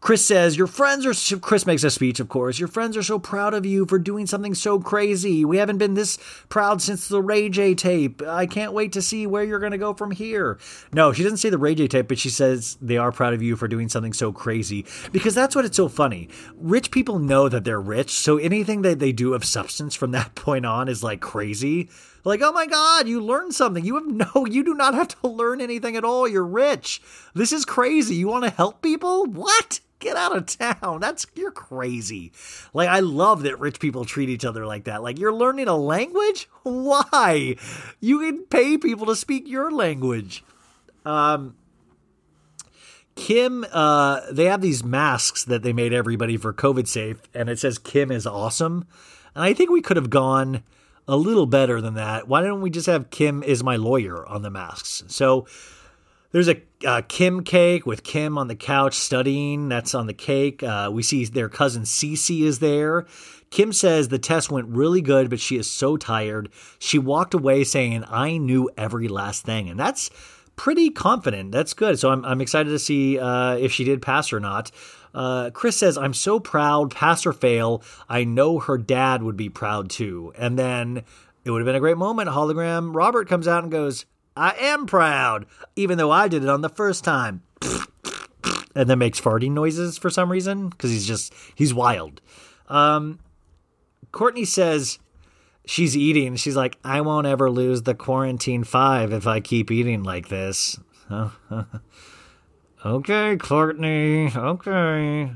Kris says, Your friends are. Kris makes a speech, of course. Your friends are so proud of you for doing something so crazy. We haven't been this proud since the Ray J tape. I can't wait to see where you're going to go from here. No, she doesn't say the Ray J tape, but she says they are proud of you for doing something so crazy because that's what it's so funny. Rich people know that they're rich, so anything that they do of substance from that point on is like crazy. Like, oh my God, you learned something. You have no, you do not have to learn anything at all. You're rich. This is crazy. You want to help people? What? Get out of town. That's you're crazy. Like I love that rich people treat each other like that. Like you're learning a language? Why? You can pay people to speak your language. Um Kim, uh, they have these masks that they made everybody for COVID safe, and it says Kim is awesome. And I think we could have gone a little better than that. Why don't we just have Kim is my lawyer on the masks? So there's a uh, Kim cake with Kim on the couch studying. That's on the cake. Uh, we see their cousin Cece is there. Kim says the test went really good, but she is so tired. She walked away saying, I knew every last thing. And that's pretty confident. That's good. So I'm, I'm excited to see uh, if she did pass or not. Uh, Kris says, I'm so proud, pass or fail. I know her dad would be proud too. And then it would have been a great moment. Hologram Robert comes out and goes, I am proud, even though I did it on the first time. And then makes farting noises for some reason because he's just, he's wild. Um, Kourtney says she's eating. She's like, I won't ever lose the quarantine five if I keep eating like this. okay, Kourtney. Okay.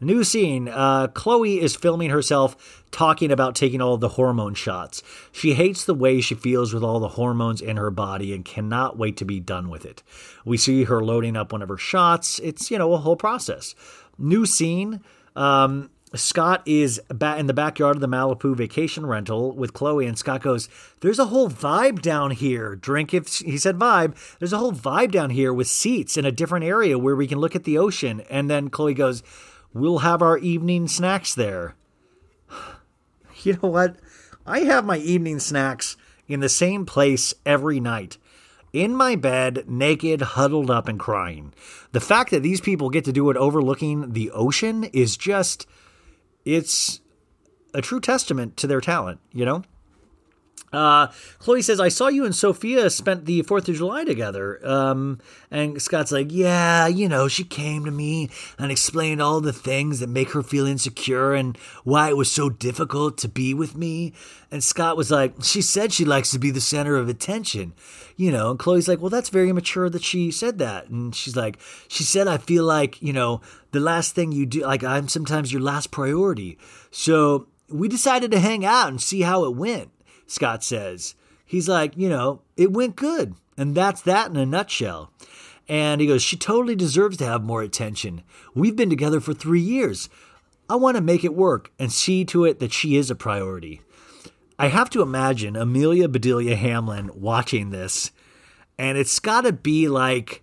New scene. Uh, Khloé is filming herself talking about taking all the hormone shots. She hates the way she feels with all the hormones in her body and cannot wait to be done with it. We see her loading up one of her shots. It's, you know, a whole process. New scene. Um, Scott is in the backyard of the Malibu vacation rental with Khloé, and Scott goes, There's a whole vibe down here. Drink if he said vibe. There's a whole vibe down here with seats in a different area where we can look at the ocean. And then Khloé goes, We'll have our evening snacks there. You know what? I have my evening snacks in the same place every night. In my bed, naked, huddled up, and crying. The fact that these people get to do it overlooking the ocean is just, it's a true testament to their talent, you know? Uh, Khloé says, I saw you and Sofia spent the 4th of July together. Um, and Scott's like, Yeah, you know, she came to me and explained all the things that make her feel insecure and why it was so difficult to be with me. And Scott was like, She said she likes to be the center of attention, you know. And Khloé's like, Well, that's very mature that she said that. And she's like, She said, I feel like, you know, the last thing you do, like, I'm sometimes your last priority. So we decided to hang out and see how it went. Scott says. He's like, you know, it went good. And that's that in a nutshell. And he goes, She totally deserves to have more attention. We've been together for three years. I want to make it work and see to it that she is a priority. I have to imagine Amelia Bedelia Hamlin watching this, and it's got to be like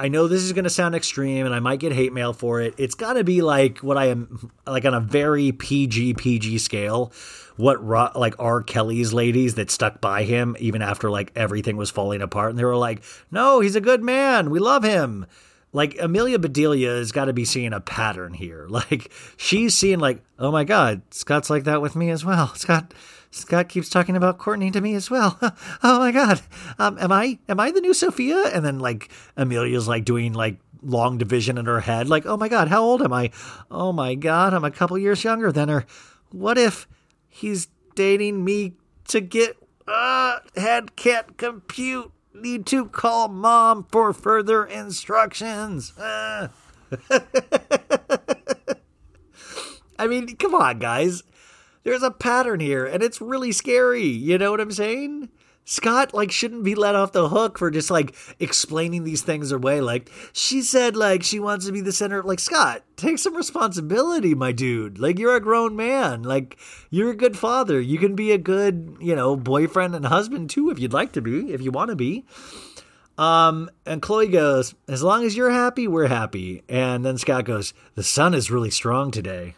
I know this is going to sound extreme and I might get hate mail for it. It's got to be like what I am like on a very PG PG scale. What like R. Kelly's ladies that stuck by him even after like everything was falling apart and they were like, "No, he's a good man. We love him." Like Amelia Bedelia has got to be seeing a pattern here. Like she's seeing like, "Oh my god, Scott's like that with me as well." Scott Scott keeps talking about Kourtney to me as well. oh my god, um, am I am I the new Sofia? And then like Amelia's like doing like long division in her head, like, oh my god, how old am I? Oh my god, I'm a couple years younger than her. What if he's dating me to get uh head can't compute? Need to call mom for further instructions. Uh. I mean, come on, guys there's a pattern here and it's really scary. You know what I'm saying? Scott like shouldn't be let off the hook for just like explaining these things away. Like she said, like she wants to be the center. Like Scott, take some responsibility, my dude. Like you're a grown man. Like you're a good father. You can be a good, you know, boyfriend and husband too if you'd like to be, if you want to be. Um, and Khloé goes, as long as you're happy, we're happy. And then Scott goes, the sun is really strong today.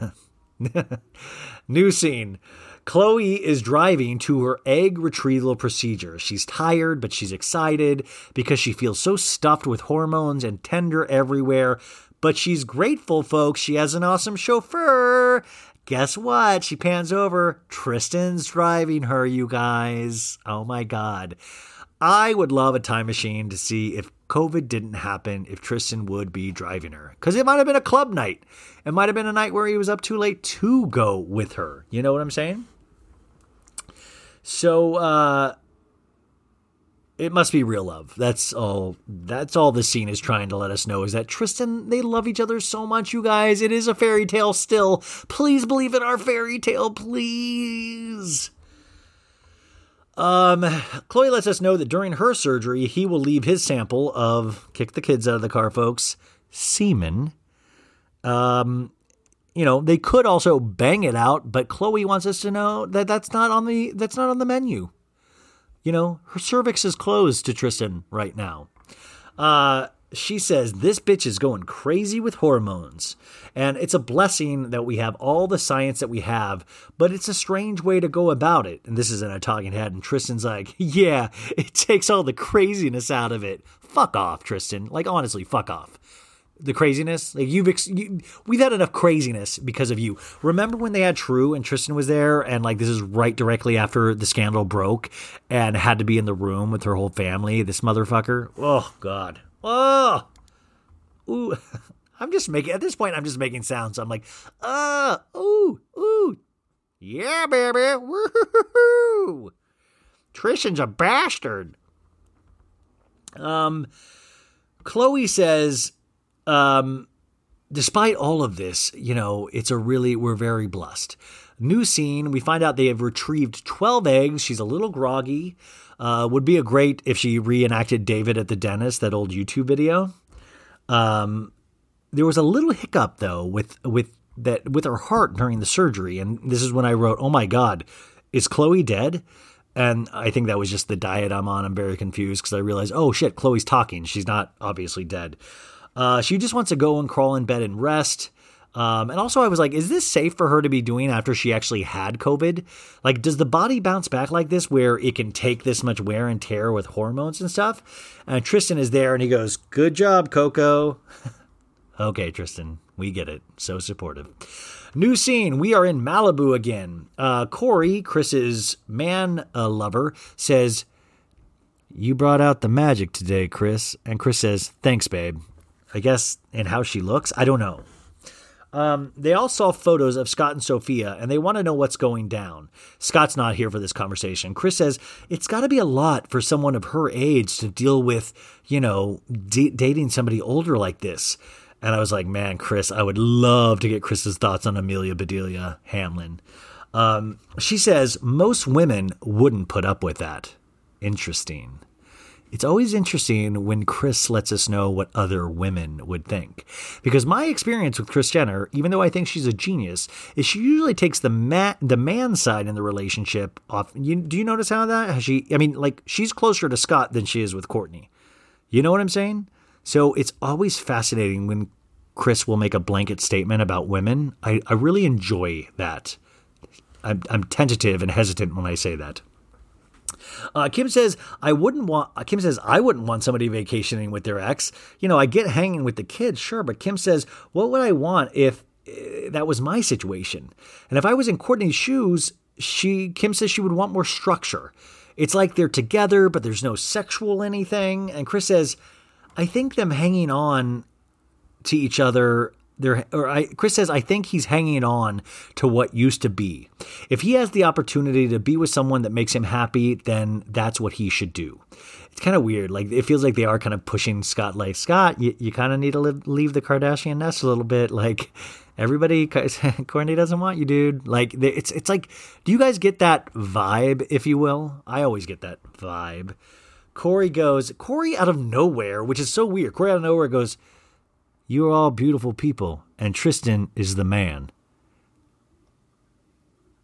New scene. Khloé is driving to her egg retrieval procedure. She's tired, but she's excited because she feels so stuffed with hormones and tender everywhere. But she's grateful, folks. She has an awesome chauffeur. Guess what? She pans over. Tristan's driving her, you guys. Oh my God. I would love a time machine to see if COVID didn't happen, if Tristan would be driving her. Because it might have been a club night. It might have been a night where he was up too late to go with her. You know what I'm saying? So, uh, it must be real love. That's all. That's all the scene is trying to let us know is that Tristan, they love each other so much, you guys. It is a fairy tale still. Please believe in our fairy tale, please. Um, Khloé lets us know that during her surgery, he will leave his sample of kick the kids out of the car, folks, semen. Um, you know, they could also bang it out, but Khloé wants us to know that that's not on the that's not on the menu. You know, her cervix is closed to Tristan right now. Uh, she says this bitch is going crazy with hormones. And it's a blessing that we have all the science that we have, but it's a strange way to go about it. And this is in a talking head. And Tristan's like, yeah, it takes all the craziness out of it. Fuck off, Tristan. Like, honestly, fuck off. The craziness, like you've, ex- you, we've had enough craziness because of you. Remember when they had True and Tristan was there, and like this is right directly after the scandal broke, and had to be in the room with her whole family. This motherfucker. Oh God, Oh, ooh. I'm just making, at this point, I'm just making sounds. I'm like, uh, ooh, ooh. Yeah, baby. Woo-hoo-hoo-hoo. Tristan's a bastard. Um, Khloé says, um, despite all of this, you know, it's a really, we're very blessed. New scene, we find out they have retrieved 12 eggs. She's a little groggy. Uh, would be a great if she reenacted David at the dentist, that old YouTube video. Um, there was a little hiccup though with with that with her heart during the surgery, and this is when I wrote, "Oh my God, is Khloé dead?" And I think that was just the diet I'm on. I'm very confused because I realized, oh shit, Khloé's talking. She's not obviously dead. Uh, she just wants to go and crawl in bed and rest. Um, and also, I was like, is this safe for her to be doing after she actually had COVID? Like, does the body bounce back like this where it can take this much wear and tear with hormones and stuff? And Tristan is there and he goes, Good job, Coco. okay, Tristan, we get it. So supportive. New scene. We are in Malibu again. Uh, Corey, Kris's man uh, lover, says, You brought out the magic today, Kris. And Kris says, Thanks, babe. I guess, and how she looks? I don't know. Um, they all saw photos of Scott and Sofia and they want to know what's going down. Scott's not here for this conversation. Kris says it's got to be a lot for someone of her age to deal with, you know, d- dating somebody older like this. And I was like, man, Kris, I would love to get Kris's thoughts on Amelia Bedelia Hamlin. Um, she says most women wouldn't put up with that. Interesting. It's always interesting when Kris lets us know what other women would think. Because my experience with Kris Jenner, even though I think she's a genius, is she usually takes the man, the man side in the relationship off. You, do you notice how that? She, I mean, like she's closer to Scott than she is with Kourtney. You know what I'm saying? So it's always fascinating when Kris will make a blanket statement about women. I, I really enjoy that. I'm, I'm tentative and hesitant when I say that. Uh, Kim says I wouldn't want. uh, Kim says I wouldn't want somebody vacationing with their ex. You know, I get hanging with the kids, sure, but Kim says, what would I want if uh, that was my situation? And if I was in Kourtney's shoes, she Kim says she would want more structure. It's like they're together, but there's no sexual anything. And Kris says, I think them hanging on to each other. They're, or I, Kris says, I think he's hanging on to what used to be. If he has the opportunity to be with someone that makes him happy, then that's what he should do. It's kind of weird. Like it feels like they are kind of pushing Scott. Like Scott, you, you kind of need to live, leave the Kardashian nest a little bit. Like everybody, Kourtney doesn't want you, dude. Like it's it's like, do you guys get that vibe, if you will? I always get that vibe. Corey goes, Corey out of nowhere, which is so weird. Corey out of nowhere goes, You are all beautiful people, and Tristan is the man.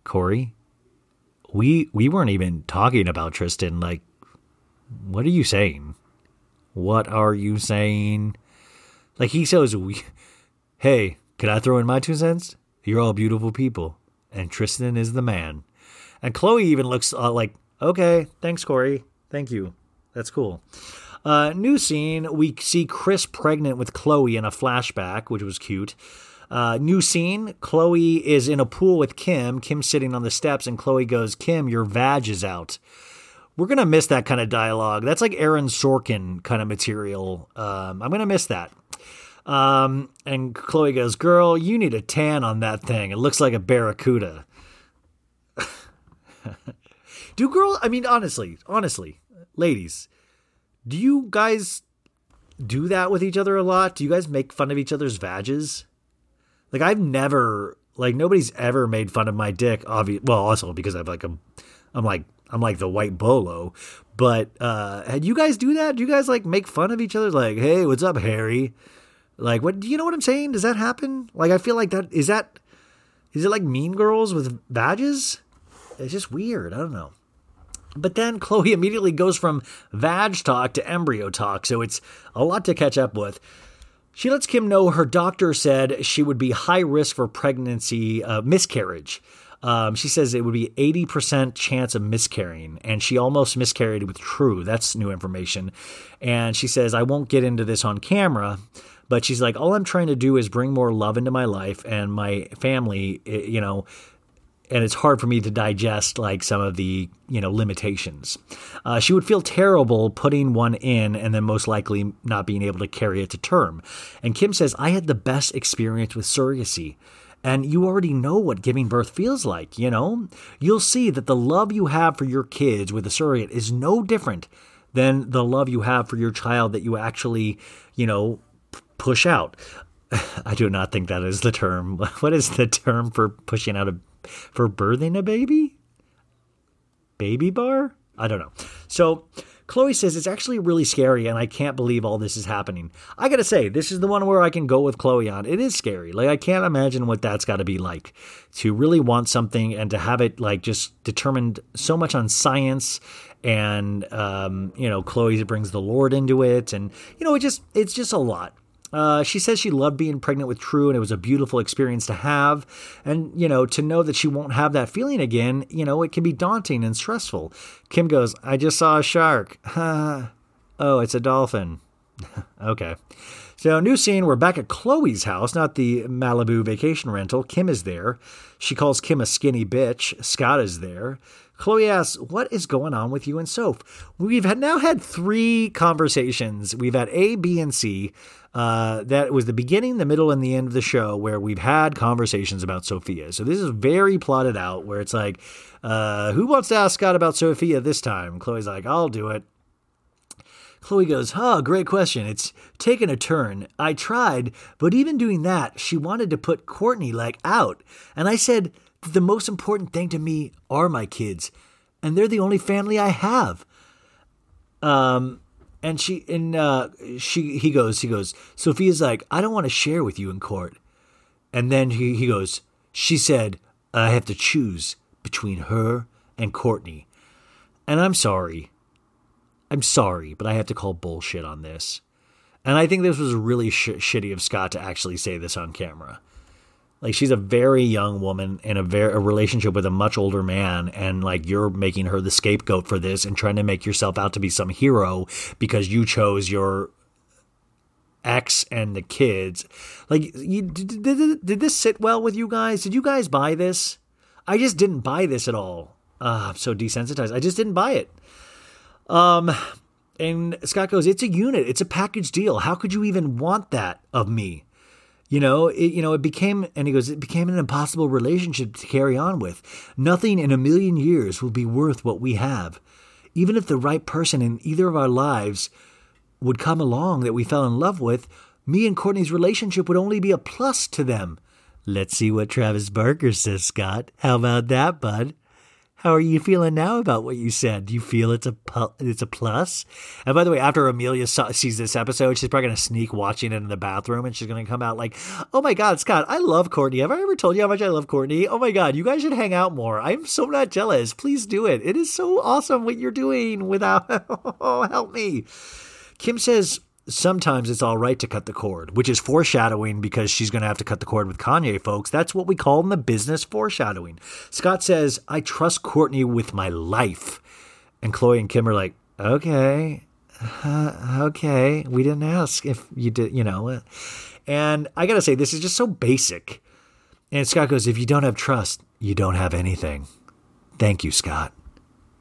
Corey, we we weren't even talking about Tristan. Like, what are you saying? What are you saying? Like he says, we, "Hey, can I throw in my two cents? You're all beautiful people, and Tristan is the man." And Khloé even looks uh, like, "Okay, thanks, Corey. Thank you. That's cool." Uh, new scene: we see Kris pregnant with Khloé in a flashback, which was cute. Uh, new scene: Khloé is in a pool with Kim. Kim's sitting on the steps, and Khloé goes, "Kim, your vag is out." We're gonna miss that kind of dialogue. That's like Aaron Sorkin kind of material. Um, I'm gonna miss that. Um, and Khloé goes, "Girl, you need a tan on that thing. It looks like a barracuda." do girl? I mean, honestly, honestly, ladies, do you guys do that with each other a lot? Do you guys make fun of each other's vages? Like I've never, like nobody's ever made fun of my dick. Obvious, well, also because I've like I'm like I'm like the white bolo. But uh had you guys do that? Do you guys like make fun of each other? Like, hey, what's up, Harry? Like, what? Do you know what I'm saying? Does that happen? Like, I feel like that is that. Is it like Mean Girls with badges? It's just weird. I don't know. But then Khloé immediately goes from vag talk to embryo talk, so it's a lot to catch up with. She lets Kim know her doctor said she would be high risk for pregnancy uh, miscarriage. Um, she says it would be 80% chance of miscarrying, and she almost miscarried with True. That's new information. And she says, I won't get into this on camera, but she's like, all I'm trying to do is bring more love into my life and my family, eh, you know, and it's hard for me to digest like some of the you know limitations. Uh, she would feel terrible putting one in and then most likely not being able to carry it to term. And Kim says, I had the best experience with surrogacy. And you already know what giving birth feels like, you know? You'll see that the love you have for your kids with a surrogate is no different than the love you have for your child that you actually, you know, p- push out. I do not think that is the term. What is the term for pushing out a for birthing a baby? Baby bar? I don't know. So Khloé says it's actually really scary and I can't believe all this is happening. I gotta say, this is the one where I can go with Khloé on. It is scary. Like I can't imagine what that's gotta be like to really want something and to have it like just determined so much on science and um, you know, Khloé brings the Lord into it and you know, it just it's just a lot. Uh, she says she loved being pregnant with True and it was a beautiful experience to have. And, you know, to know that she won't have that feeling again, you know, it can be daunting and stressful. Kim goes, I just saw a shark. oh, it's a dolphin. okay. So, new scene, we're back at Khloé's house, not the Malibu vacation rental. Kim is there. She calls Kim a skinny bitch. Scott is there. Khloé asks, What is going on with you and Soph? We've had now had three conversations. We've had A, B, and C. Uh, that was the beginning, the middle, and the end of the show where we've had conversations about Sofia. So this is very plotted out where it's like, uh, who wants to ask Scott about Sofia this time? Khloé's like, I'll do it. Khloé goes, Huh, great question. It's taken a turn. I tried, but even doing that, she wanted to put Kourtney like out. And I said, The most important thing to me are my kids, and they're the only family I have. Um, and she and uh, she he goes, he goes, Sofia's like, I don't want to share with you in court. And then he, he goes, She said, I have to choose between her and Kourtney. And I'm sorry. I'm sorry, but I have to call bullshit on this. And I think this was really sh- shitty of Scott to actually say this on camera. Like she's a very young woman in a very a relationship with a much older man, and like you're making her the scapegoat for this and trying to make yourself out to be some hero because you chose your ex and the kids. Like, you, did, did, did this sit well with you guys? Did you guys buy this? I just didn't buy this at all. Uh, I'm so desensitized. I just didn't buy it. Um, and Scott goes, "It's a unit. It's a package deal. How could you even want that of me?" You know, it, you know, it became, and he goes, it became an impossible relationship to carry on with. Nothing in a million years will be worth what we have. Even if the right person in either of our lives would come along that we fell in love with, me and Kourtney's relationship would only be a plus to them. Let's see what Travis Barker says, Scott. How about that, bud? How are you feeling now about what you said? Do you feel it's a pu- it's a plus? And by the way, after Amelia saw, sees this episode, she's probably going to sneak watching it in the bathroom, and she's going to come out like, "Oh my God, Scott, I love Kourtney. Have I ever told you how much I love Kourtney? Oh my God, you guys should hang out more. I'm so not jealous. Please do it. It is so awesome what you're doing. Without oh, help me." Kim says sometimes it's all right to cut the cord, which is foreshadowing because she's going to have to cut the cord with Kanye, folks. That's what we call in the business foreshadowing. Scott says, I trust Kourtney with my life. And Khloé and Kim are like, okay, uh, okay. We didn't ask if you did, you know. And I got to say, this is just so basic. And Scott goes, if you don't have trust, you don't have anything. Thank you, Scott.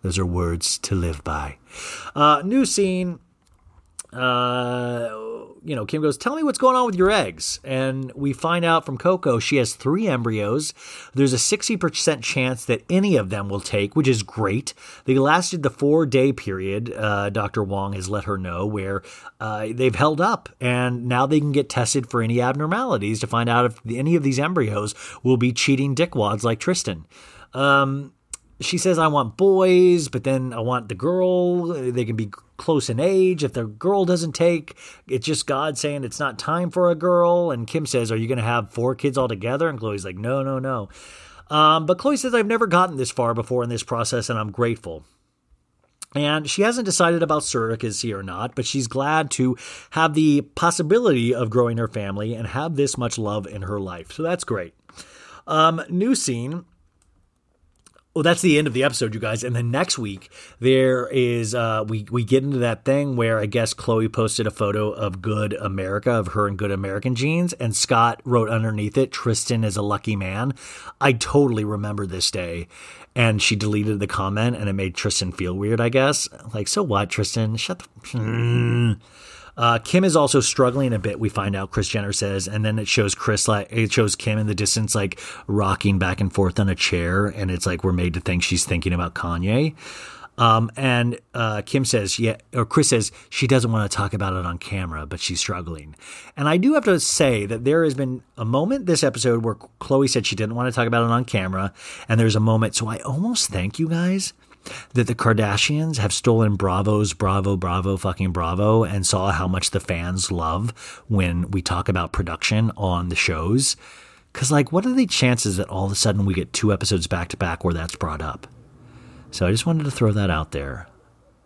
Those are words to live by. Uh, new scene uh, you know, Kim goes, Tell me what's going on with your eggs. And we find out from Coco she has three embryos. There's a 60% chance that any of them will take, which is great. They lasted the four day period, uh, Dr. Wong has let her know, where uh, they've held up. And now they can get tested for any abnormalities to find out if any of these embryos will be cheating dickwads like Tristan. Um, she says, I want boys, but then I want the girl. They can be close in age. If the girl doesn't take, it's just God saying it's not time for a girl. And Kim says, Are you going to have four kids all together? And Khloé's like, No, no, no. Um, but Khloé says, I've never gotten this far before in this process, and I'm grateful. And she hasn't decided about surrogacy or not, but she's glad to have the possibility of growing her family and have this much love in her life. So that's great. Um, new scene well, that's the end of the episode, you guys. And then next week there is uh, we we get into that thing where I guess Khloé posted a photo of Good America of her in Good American jeans, and Scott wrote underneath it, "Tristan is a lucky man." I totally remember this day, and she deleted the comment, and it made Tristan feel weird. I guess like, so what, Tristan? Shut the. Uh, Kim is also struggling a bit. We find out Kris Jenner says, and then it shows Kris like it shows Kim in the distance like rocking back and forth on a chair, and it's like we're made to think she's thinking about Kanye. Um, and uh, Kim says, yeah, or Kris says she doesn't want to talk about it on camera, but she's struggling. And I do have to say that there has been a moment this episode where Khloé said she didn't want to talk about it on camera, and there's a moment. So I almost thank you guys that the Kardashians have stolen Bravo's Bravo, Bravo, fucking Bravo, and saw how much the fans love when we talk about production on the shows. Because, like, what are the chances that all of a sudden we get two episodes back to back where that's brought up? So I just wanted to throw that out there.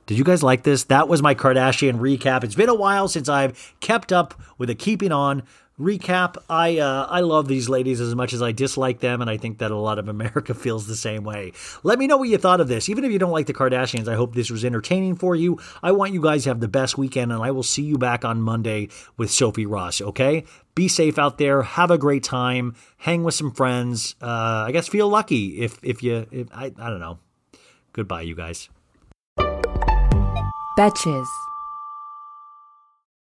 Did you guys like this? That was my Kardashian recap. It's been a while since I've kept up with a keeping on recap. I uh, I love these ladies as much as I dislike them, and I think that a lot of America feels the same way. Let me know what you thought of this. Even if you don't like the Kardashians, I hope this was entertaining for you. I want you guys to have the best weekend, and I will see you back on Monday with Sophie Ross. Okay. Be safe out there. Have a great time. Hang with some friends. Uh, I guess feel lucky if if you. If, I I don't know. Goodbye, you guys. Betches.